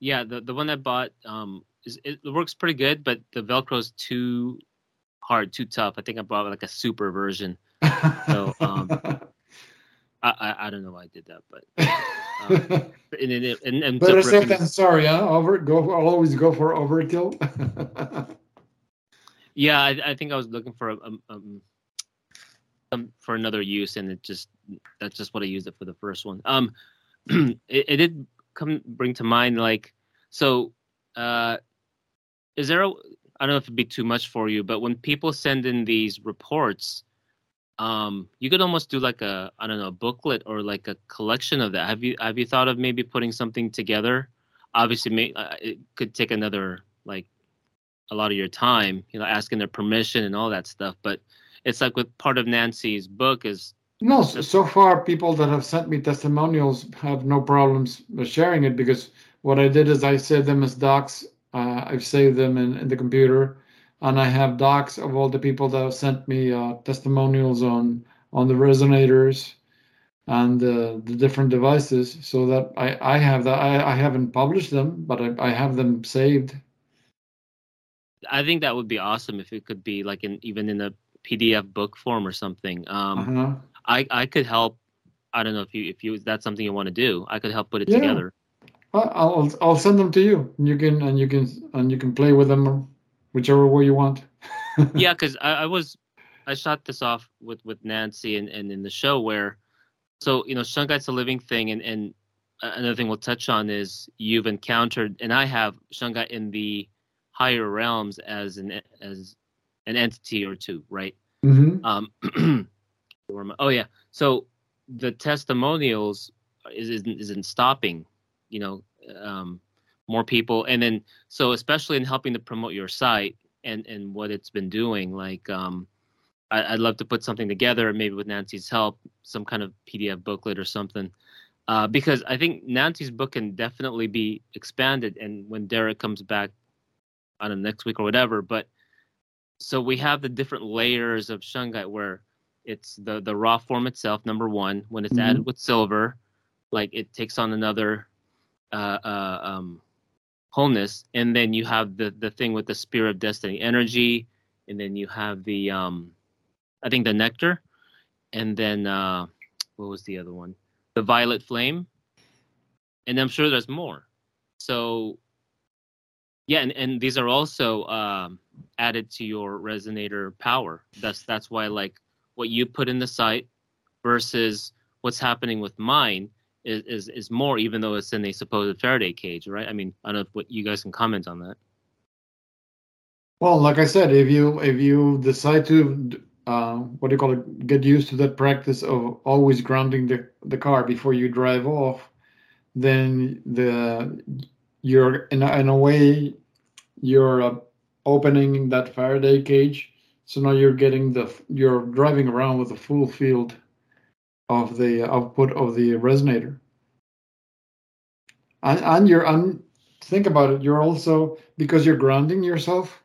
S2: Yeah, the the one I bought um is it works pretty good, but the Velcro's too hard, too tough. I think I bought like a super version. So, um, I I, I don't know why I did that, but and and and, and, and
S3: Better safe than sorry, huh? Over go always go for overkill.
S2: yeah, I, I think I was looking for a, um, um um for another use, and it just that's just what I used it for the first one. Um, it, it did come bring to mind like so. Uh, is there a I don't know if it'd be too much for you, but when people send in these reports, um, you could almost do like a I don't know a booklet or like a collection of that. Have you have you thought of maybe putting something together? Obviously, may, uh, it could take another like a lot of your time, you know, asking their permission and all that stuff. But it's like with part of Nancy's book is
S3: no, so, so far people that have sent me testimonials have no problems sharing it because what I did is I saved them as docs. Uh, I've saved them in, in the computer, and I have docs of all the people that have sent me uh, testimonials on on the resonators and uh, the different devices, so that I I have that. I, I haven't published them, but I, I have them saved.
S2: I think that would be awesome if it could be like in even in a PDF book form or something. Um,
S3: Uh-huh.
S2: I I could help. I don't know if you if you that's something you want to do. I could help put it
S3: Yeah.
S2: together.
S3: I'll I'll send them to you. and You can and you can and you can play with them whichever way you want.
S2: yeah, because I, I was I shot this off with with Nancy and, and in the show where so you know Shungite's a living thing and and another thing we'll touch on is you've encountered and I have Shungite in the higher realms as an as an entity or two, right?
S3: hmm
S2: Um, where am I- oh yeah, so the testimonials is isn't, isn't stopping, you know, um, more people, and then so especially in helping to promote your site and and what it's been doing, like um, I, would love to put something together, maybe with Nancy's help, some kind of PDF booklet or something. Uh, because I think Nancy's book can definitely be expanded, and when Derek comes back, on next week or whatever. But so we have the different layers of shungite where it's the the raw form itself, number one. When it's mm-hmm. added with silver, like it takes on another uh, uh, um, wholeness, and then you have the the thing with the spear of destiny energy, and then you have the um, I think the nectar, and then uh, what was the other one? The violet flame, and I'm sure there's more. So yeah, and, and these are also um, added to your resonator power. That's that's why like what you put in the site versus what's happening with mine is, is is more, even though it's in a supposed Faraday cage, right? I mean, I don't know if what you guys can comment on that.
S3: Well, like I said, if you if you decide to uh, what do you call it, get used to that practice of always grounding the the car before you drive off, then the you're in a, in a way you're uh, opening that Faraday cage. So now you're getting the you're driving around with a full field of the uh, output of the resonator. And, and you're and think about it, you're also because you're grounding yourself,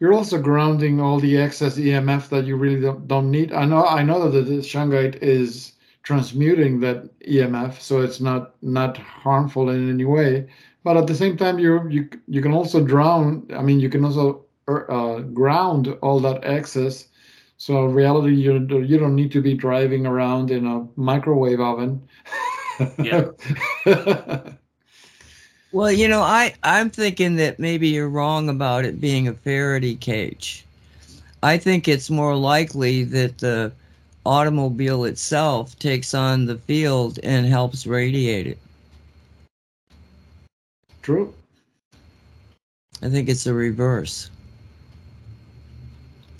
S3: you're also grounding all the excess EMF that you really don't, don't need. I know I know that the shungite is transmuting that EMF, so it's not not harmful in any way. But at the same time, you you you can also drown. I mean, you can also uh, ground all that excess. So in reality, you you don't need to be driving around in a microwave oven.
S2: Yeah.
S1: well, you know, I I'm thinking that maybe you're wrong about it being a Faraday cage. I think it's more likely that the automobile itself takes on the field and helps radiate it.
S3: True.
S1: I think it's the reverse.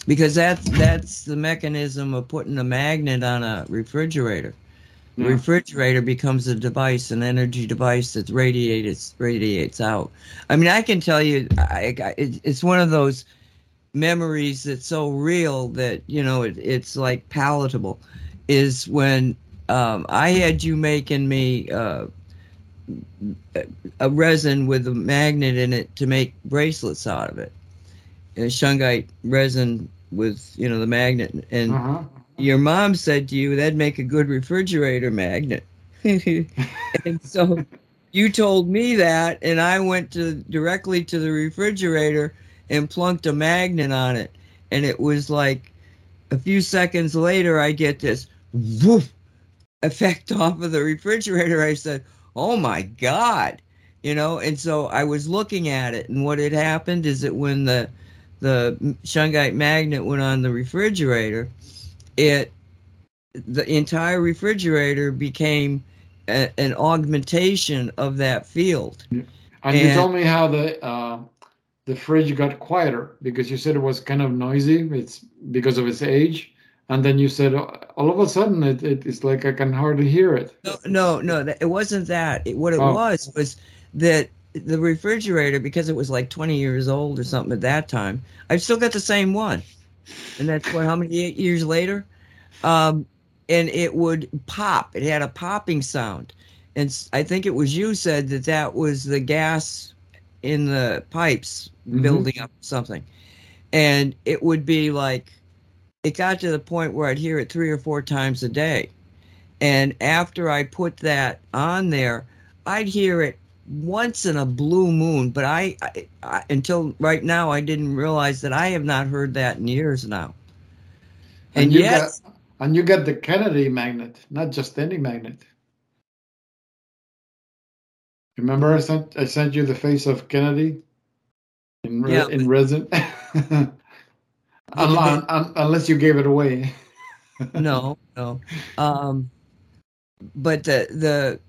S1: Because that's that's the mechanism of putting a magnet on a refrigerator. The yeah. refrigerator becomes a device, an energy device that radiates radiates out. I mean, I can tell you, I, I, it's one of those memories that's so real that you know it, it's like palatable is when um, I had you making me uh, a resin with a magnet in it to make bracelets out of it. A shungite resin with you know the magnet and uh-huh. your mom said to you that'd make a good refrigerator magnet. and so you told me that and I went to directly to the refrigerator and plunked a magnet on it. And it was like a few seconds later, I get this woof effect off of the refrigerator. I said, Oh my God. You know, and so I was looking at it, and what had happened is that when the the shungite magnet went on the refrigerator, it the entire refrigerator became a, an augmentation of that field.
S3: And, and you told me how the uh, the fridge got quieter because you said it was kind of noisy. It's because of its age. And then you said all of a sudden it, it it's like I can hardly hear it.
S1: No, no, no it wasn't that. It, what it oh. was was that the refrigerator, because it was like 20 years old or something at that time, I've still got the same one. And that's what, how many years later? Um, and it would pop. It had a popping sound. And I think it was you said that that was the gas in the pipes mm-hmm. building up something. And it would be like, it got to the point where I'd hear it three or four times a day. And after I put that on there, I'd hear it once in a blue moon. But I, I, I until right now, I didn't realize that I have not heard that in years now.
S3: And, and yet, got, and you got the Kennedy magnet, not just any magnet. Remember, I sent I sent you the face of Kennedy in re- yeah, in resin. unless, unless you gave it away.
S1: no, no. Um, but the the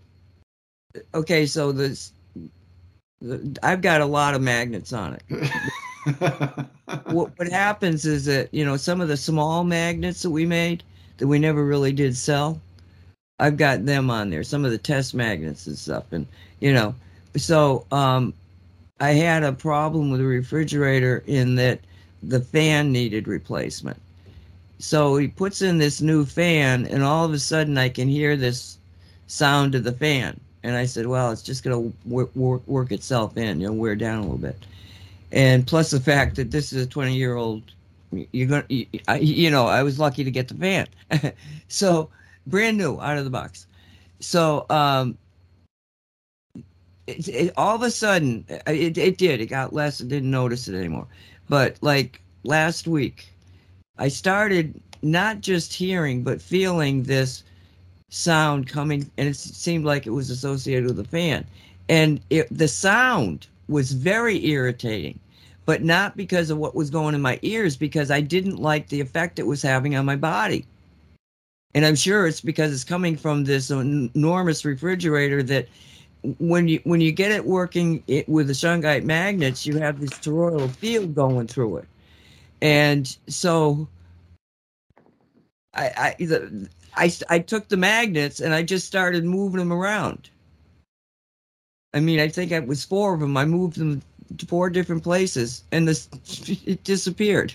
S1: okay, so this the, I've got a lot of magnets on it. what what happens is that you know some of the small magnets that we made that we never really did sell, I've got them on there. Some of the test magnets and stuff, and you know, so um, I had a problem with the refrigerator in that the fan needed replacement. So he puts in this new fan, and all of a sudden I can hear this sound of the fan. And I said, well, it's just going to work, work, work itself in, you know, wear down a little bit. And plus the fact that this is a 20 year old, you're going to, you, you know, I was lucky to get the van. so brand new out of the box. So, um, it, it, all of a sudden, it, it did. It got less. I didn't notice it anymore. But like last week, I started not just hearing, but feeling this sound coming, and it seemed like it was associated with the fan. And it, the sound was very irritating, but not because of what was going in my ears, because I didn't like the effect it was having on my body. And I'm sure it's because it's coming from this enormous refrigerator that when you when you get it working it, with the shungite magnets, you have this toroidal field going through it, and so I I, the, I I took the magnets and I just started moving them around. I mean, I think it was four of them. I moved them to four different places, and this it disappeared.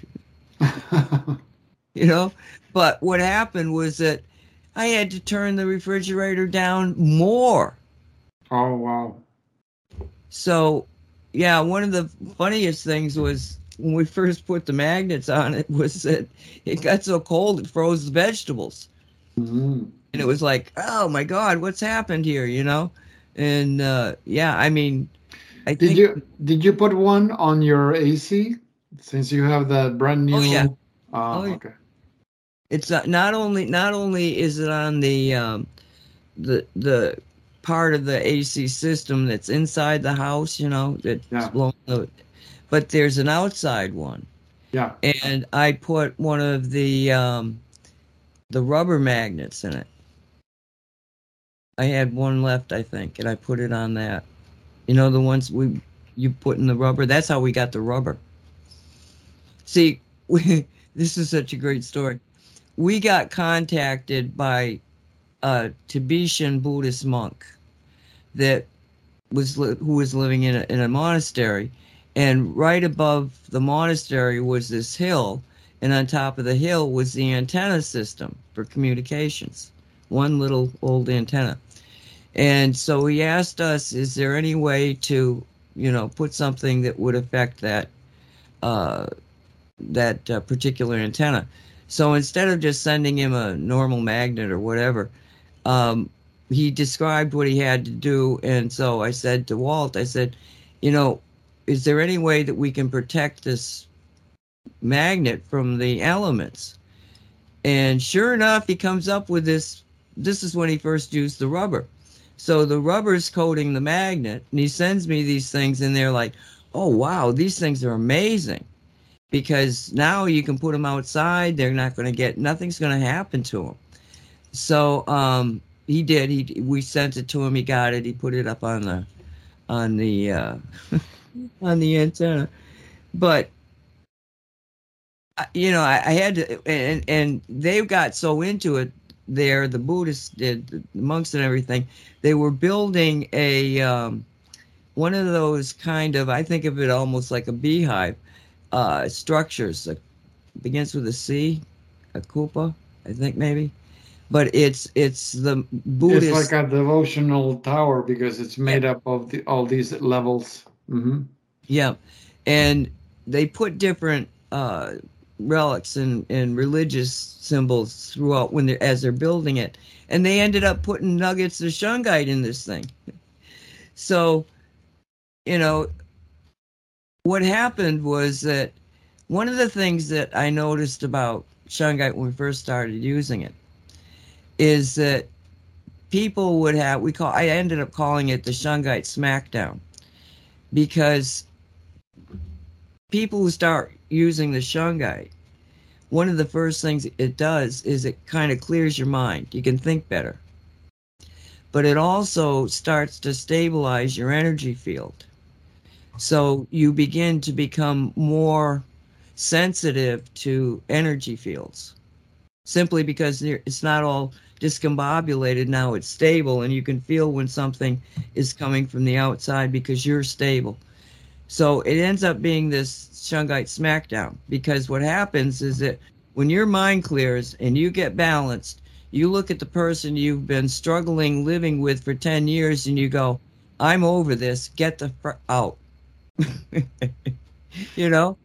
S1: you know, but what happened was that I had to turn the refrigerator down more
S3: Oh wow.
S1: So, yeah, one of the funniest things was when we first put the magnets on it was that it got so cold it froze the vegetables.
S3: Mm-hmm.
S1: And it was like, oh my God, what's happened here? You know? And uh, yeah, I mean, I
S3: did
S1: think,
S3: you did you put one on your AC since you have that brand new?
S1: Oh, yeah.
S3: Uh,
S1: Oh, yeah.
S3: Okay.
S1: it's not, not only not only is it on the um, the the part of the AC system that's inside the house, you know, that's
S3: Yeah.
S1: blowing the, but there's an outside one.
S3: Yeah.
S1: and I put one of the um, the rubber magnets in it. I had one left, I think, and I put it on that. You know, the ones we you put in the rubber. That's how we got the rubber. See, we, this is such a great story. We got contacted by a Tibetan Buddhist monk that was who was living in a, in a monastery, and right above the monastery was this hill, and on top of the hill was the antenna system for communications, one little old antenna. And so he asked us, "Is there any way to, you know, put something that would affect that, uh, that uh, particular antenna?" So instead of just sending him a normal magnet or whatever, um, he described what he had to do. And so I said to Walt, I said, you know, is there any way that we can protect this magnet from the elements? And sure enough, he comes up with this. This is when he first used the rubber. So the rubber's coating the magnet, and he sends me these things, and they're like, oh, wow, these things are amazing. Because now you can put them outside, they're not going to get, nothing's going to happen to them. So um, he did. He we sent it to him. He got it. He put it up on the on the uh, on the antenna. But you know, I, I had to, and and they got so into it there. The Buddhists did, the monks and everything. They were building a um, one of those kind of. I think of it almost like a beehive uh, structures. It begins with a C, a kupa, I think maybe but it's it's the Buddhist.
S3: It's like a devotional tower because it's made up of the, all these levels. Mm-hmm.
S1: yeah, and they put different uh, relics and, and religious symbols throughout when they're as they're building it, and they ended up putting nuggets of shungite in this thing. So, you know, what happened was that one of the things that I noticed about shungite when we first started using it is that people would have we call I ended up calling it the Shungite Smackdown because people who start using the Shungite, one of the first things it does is it kind of clears your mind. You can think better. But it also starts to stabilize your energy field. So you begin to become more sensitive to energy fields simply because it's not all discombobulated now it's stable and you can feel when something is coming from the outside because you're stable So it ends up being this Shungite smackdown because what happens is that when your mind clears and you get balanced, you look at the person you've been struggling living with for 10 years and you go, I'm over this, get the fr- out. you know?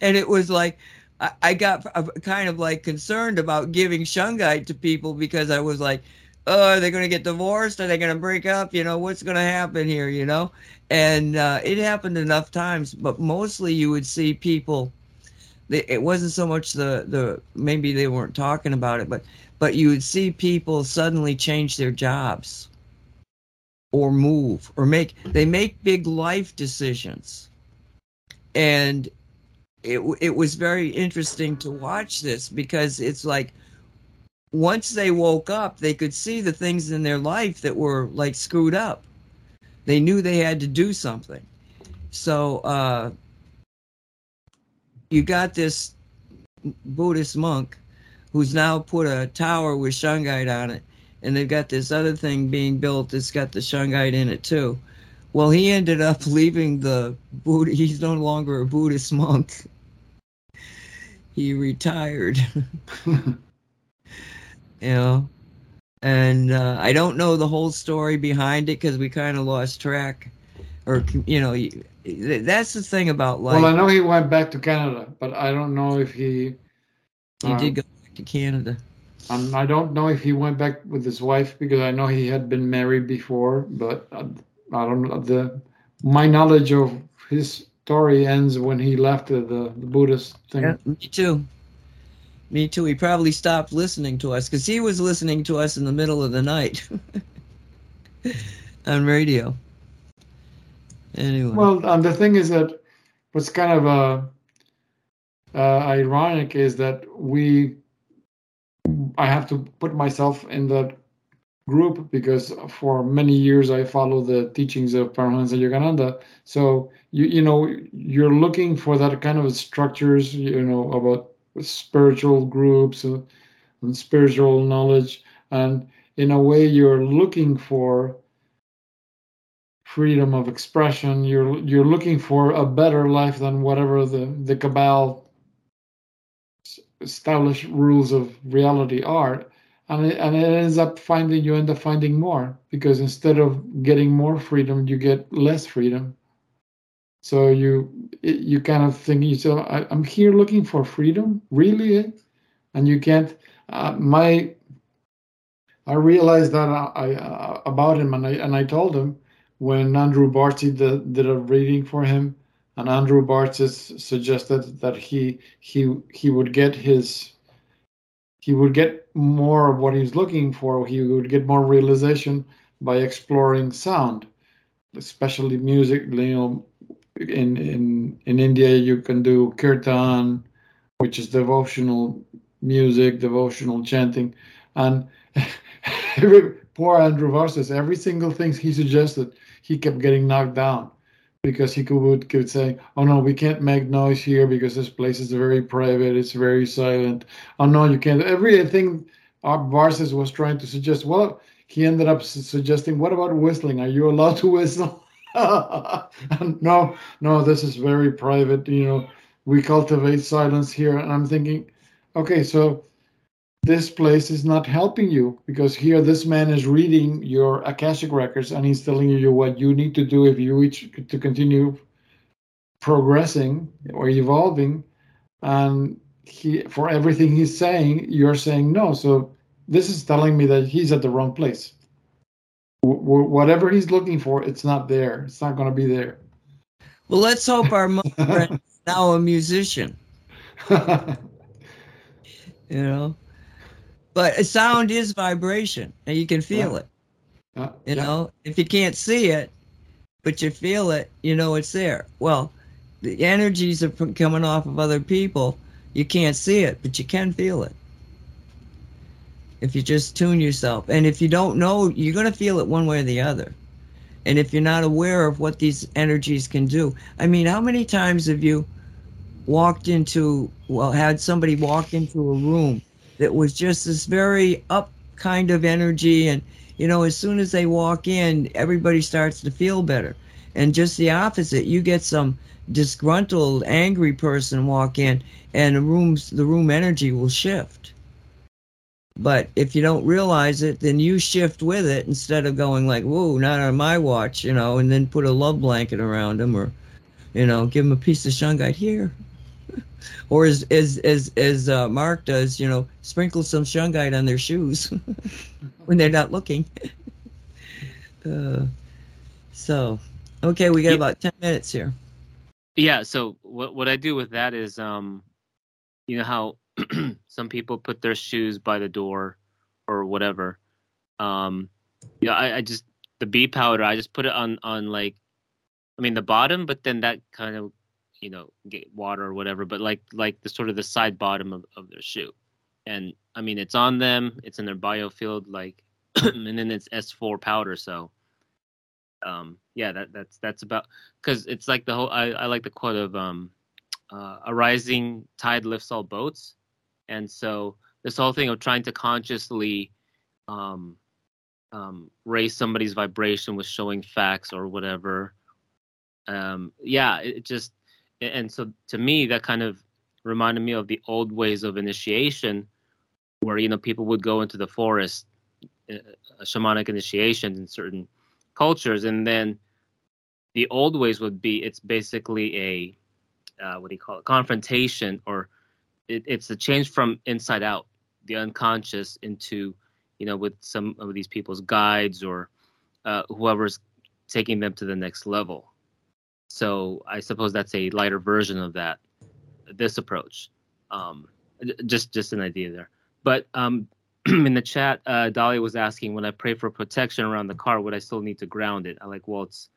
S1: And it was like, I, I got kind of like concerned about giving Shungite to people because I was like, oh, are they going to get divorced? Are they going to break up? You know, what's going to happen here? You know? And uh, it happened enough times, but mostly you would see people. It wasn't so much the the maybe they weren't talking about it, but but you would see people suddenly change their jobs or move or make they make big life decisions and it it was very interesting to watch this because it's like once they woke up they could see the things in their life that were like screwed up they knew they had to do something so uh you got this buddhist monk who's now put a tower with shungite on it and they've got this other thing being built that's got the shungite in it too. Well, he ended up leaving the Buddha. He's no longer a Buddhist monk. He retired. you know, and uh, I don't know the whole story behind it because we kind of lost track. Or you know, that's the thing about life.
S3: Well, I know he went back to Canada, but I don't know if he.
S1: He uh, did go back to Canada.
S3: And I don't know if he went back with his wife because I know he had been married before, but I, I don't know. The my knowledge of his story ends when he left the, the, the Buddhist thing.
S1: Yeah, me too. Me too. He probably stopped listening to us because he was listening to us in the middle of the night on radio. Anyway.
S3: Well, and the thing is that what's kind of uh, uh, ironic is that we I have to put myself in that group because for many years I follow the teachings of Paramahansa Yogananda. So you you know you're looking for that kind of structures, you know, about spiritual groups uh, and, and spiritual knowledge, and in a way you're looking for freedom of expression. You're you're looking for a better life than whatever the the cabal established rules of reality are and it, and it ends up finding you end up finding more because instead of getting more freedom you get less freedom so you you kind of think you so I, am here looking for freedom really and you can't uh, my i realized that I, uh, about him and i and i told him when Andrew Bartzis did, did a reading for him and Andrew Bartzis suggested that he he he would get his he would get more of what he's looking for. He would get more realization by exploring sound, especially music. You know, in in in India you can do kirtan, which is devotional music, devotional chanting, and every, poor Andrew Bartzis, every single thing he suggested, he kept getting knocked down because he could, could say, "Oh no, we can't make noise here because this place is very private. It's very silent. Oh no, you can't." Everything Bartzis was trying to suggest. Well, he ended up su- suggesting, "What about whistling? Are you allowed to whistle?" no, no, this is very private. You know, we cultivate silence here. And I'm thinking, okay, so this place is not helping you because here this man is reading your akashic records and he's telling you what you need to do if you wish to continue progressing or evolving and he for everything he's saying you're saying no so this is telling me that he's at the wrong place w- whatever he's looking for it's not there it's not going to be there
S1: well let's hope our friend is now a musician you know but sound is vibration, and you can feel yeah. it. Uh, you yeah. know, if you can't see it, but you feel it, you know it's there. Well, the energies are coming off of other people. You can't see it, but you can feel it. If you just tune yourself. And if you don't know, you're going to feel it one way or the other. And if you're not aware of what these energies can do, I mean, how many times have you walked into, well, had somebody walk into a room that was just this very up kind of energy and you know as soon as they walk in everybody starts to feel better And just the opposite, you get some disgruntled, angry person walk in, and the room's the room energy will shift. But if you don't realize it, then you shift with it instead of going like, "Whoa, not on my watch," you know, and then put a love blanket around them or, you know, give them a piece of shungite here, or as as as as uh, Mark does, you know, sprinkle some shungite on their shoes when they're not looking. uh, so, okay, we got
S2: Yeah.
S1: about ten minutes here.
S2: Yeah. So what what I do with that is, um, you know how some people put their shoes by the door or whatever. Um, yeah, I, I just the bee powder. I just put it on on like, I mean the bottom, but then that kind of, you know, get water or whatever. But like like the sort of the side bottom of of their shoe, and I mean it's on them. It's in their biofield, like, and then it's S4 powder. So, um, yeah, that that's that's about because it's like the whole I, I like the quote of um uh, a rising tide lifts all boats and so this whole thing of trying to consciously um, um, raise somebody's vibration with showing facts or whatever um, yeah it, just and so to me that kind of reminded me of the old ways of initiation where you know people would go into the forest uh, shamanic initiation in certain cultures. And then the old ways would be it's basically a uh, what do you call it confrontation or it, it's a change from inside out the unconscious into you know with some of these people's guides or uh, whoever's taking them to the next level. So i suppose that's a lighter version of that this approach. Um, just just an idea there. But um, in the chat uh, dolly was asking when i pray for protection around the car would i still need to ground it? I like walt's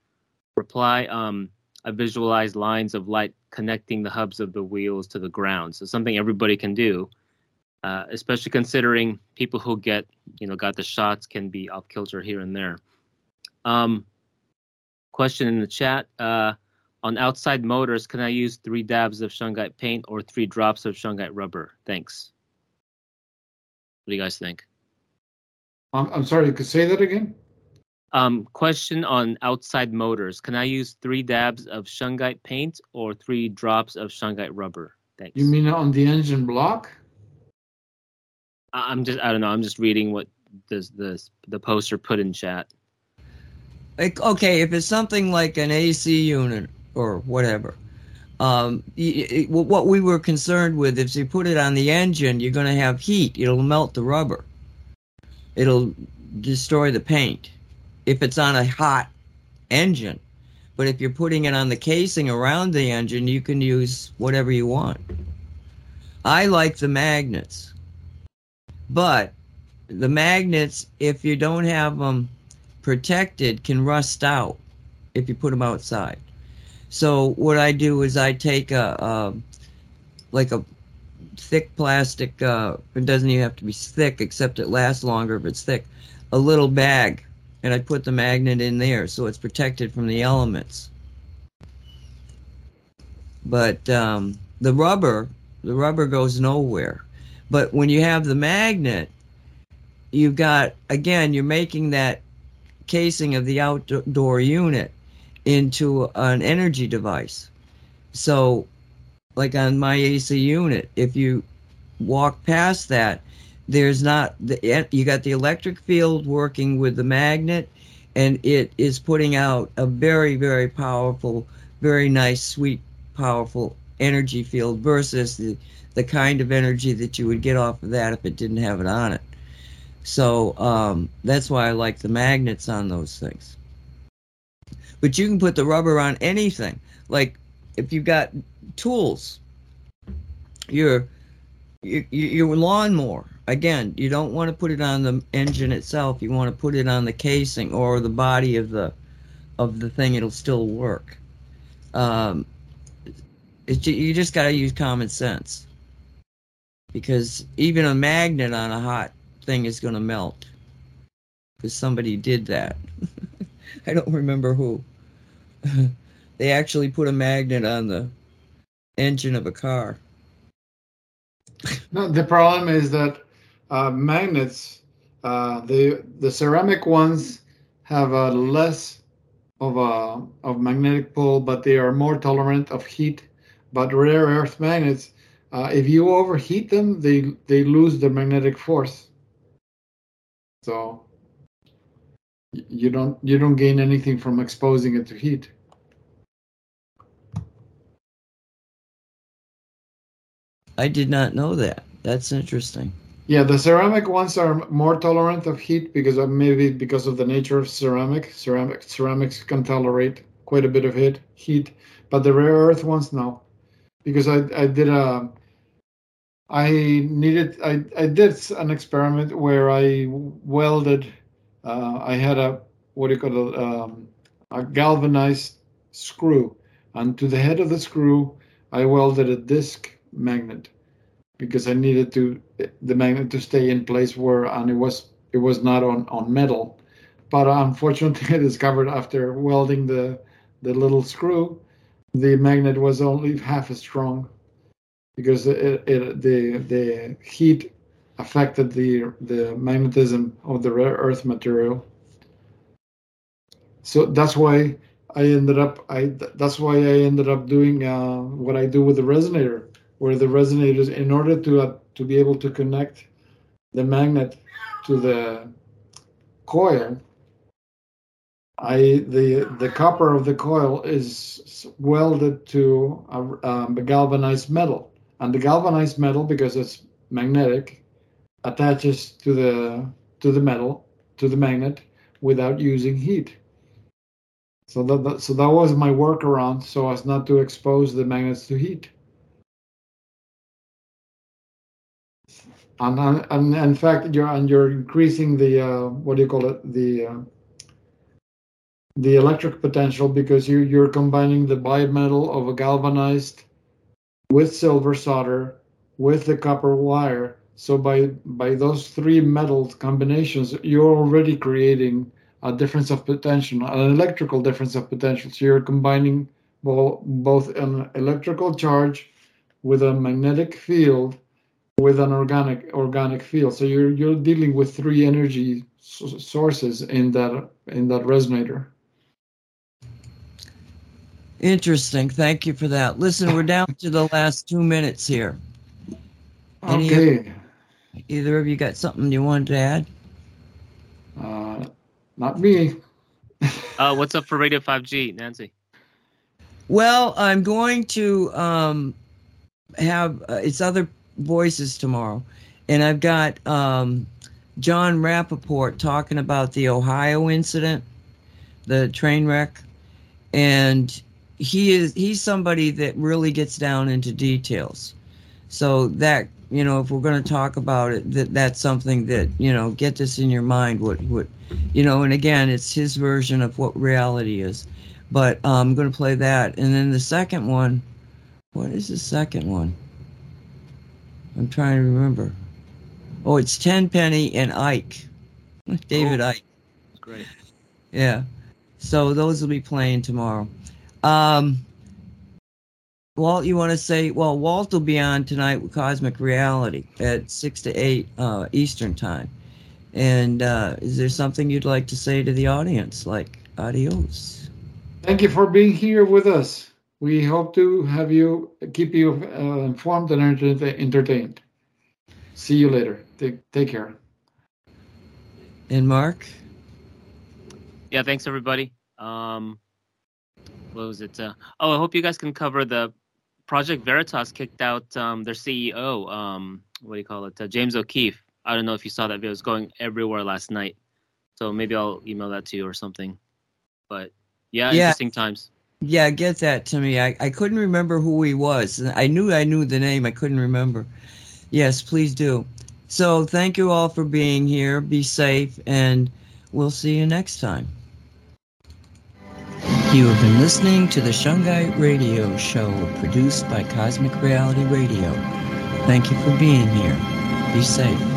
S2: reply. Um, I visualize lines of light connecting the hubs of the wheels to the ground. So something everybody can do, uh, especially considering people who get, you know, got the shots can be off kilter here and there. Um, question in the chat: uh, On outside motors, can I use three dabs of shungite paint or three drops of shungite rubber? Thanks. What do you guys think?
S3: I'm, I'm sorry, you could say that again?
S2: Um, question on outside motors. Can I use three dabs of shungite paint or three drops of shungite rubber? Thanks.
S3: You mean on the engine block?
S2: I- I'm just I don't know. I'm just reading what the the the poster put in chat.
S1: Like, okay, if it's something like an AC unit or whatever, um, y- y- what we were concerned with, if you put it on the engine, you're going to have heat. It'll melt the rubber. It'll destroy the paint. If it's on a hot engine, but if you're putting it on the casing around the engine, you can use whatever you want. I like the magnets, but the magnets, if you don't have them protected can rust out if you put them outside. So what I do is I take a, a like a thick plastic. Uh, it doesn't even have to be thick, except it lasts longer if it's thick. A little bag, and I put the magnet in there so it's protected from the elements. But um, the rubber, the rubber goes nowhere. But when you have the magnet, you've got again, you're making that casing of the outdoor unit into an energy device. So, like on my AC unit, if you walk past that, there's not the you got the electric field working with the magnet, and it is putting out a very very powerful, very nice, sweet, powerful energy field versus the the kind of energy that you would get off of that if it didn't have it on it. So um, that's why I like the magnets on those things. But you can put the rubber on anything. Like if you've got tools, your your, lawnmower. Again, you don't want to put it on the engine itself. You want to put it on the casing or the body of the of the thing. It'll still work. Um, it's, you just got to use common sense because even a magnet on a hot thing is going to melt because somebody did that. I don't remember who. they actually put a magnet on the engine of a car.
S3: No, the problem is that uh, magnets, uh, the the ceramic ones have a less of uh, of magnetic pull, but they are more tolerant of heat. But rare earth magnets, uh, if you overheat them, they they lose their magnetic force. So you don't you don't gain anything from exposing it to heat.
S1: I did not know that. That's interesting.
S3: Yeah, the ceramic ones are more tolerant of heat because of maybe because of the nature of ceramic. Ceramic ceramics can tolerate quite a bit of heat, heat, but the rare earth ones no, because I I did a I needed I I did an experiment where I welded. Uh, I had a what do you call it um, a galvanized screw, and to the head of the screw I welded a disc magnet because I needed to the magnet to stay in place where and it was it was not on on metal. But unfortunately, I discovered after welding the the little screw, the magnet was only half as strong because it, it, the the heat affected the the magnetism of the rare earth material. So that's why I ended up I that's why I ended up doing uh, what I do with the resonator where the resonators, in order to uh, to be able to connect the magnet to the coil, I the the copper of the coil is welded to a, um, a galvanized metal, and the galvanized metal, because it's magnetic, attaches to the to the metal to the magnet without using heat. So that, that so that was my workaround, so as not to expose the magnets to heat. And, and in fact you're and you're increasing the uh, what do you call it? The uh, the electric potential because you you're combining the bimetal of a galvanized with silver solder with the copper wire. So by by those three metals combinations you're already creating a difference of potential an electrical difference of potential. So you're combining both, both an electrical charge with a magnetic field with an organic organic field. So you're you're dealing with three energy sources in that in that resonator.
S1: Interesting. Thank you for that. Listen, we're down to the last two minutes here.
S3: Any okay. Of,
S1: either of you got something you wanted to add?
S3: Uh, not me.
S2: uh, what's up for Radio 5G, Nancy?
S1: Well, I'm going to um, have uh, it's other voices tomorrow. And I've got um, Jon Rappoport talking about the Ohio incident, the train wreck. And he is he's somebody that really gets down into details. So that you know, if we're going to talk about it, that that's something that you know, get this in your mind. What what, you know, and again, it's his version of what reality is. But um, I'm going to play that, and then the second one. What is the second one? I'm trying to remember. Oh, it's Tenpenny and Icke. David oh, Icke.
S2: Great.
S1: Yeah. So those will be playing tomorrow. Um, Walt, you want to say? Well, Walt will be on tonight with Cosmic Reality at six to eight uh, Eastern time. And uh, is there something you'd like to say to the audience? Like adios.
S3: Thank you for being here with us. We hope to have you keep you uh, informed and entertained. See you later. Take take care.
S1: And Mark.
S2: Yeah, thanks everybody. Um, what was it? Uh, oh, I hope you guys can cover the Project Veritas kicked out um, their CEO. Um, what do you call it? Uh, James O'Keefe. I don't know if you saw that video. It was going everywhere last night. So maybe I'll email that to you or something. But yeah, yeah. interesting times.
S1: Yeah, get that to me. I, I couldn't remember who he was. I knew I knew the name. I couldn't remember. Yes, please do. So thank you all for being here. Be safe, and we'll see you next time. You have been listening to the Shungite Radio Show produced by Cosmic Reality Radio. Thank you for being here. Be safe.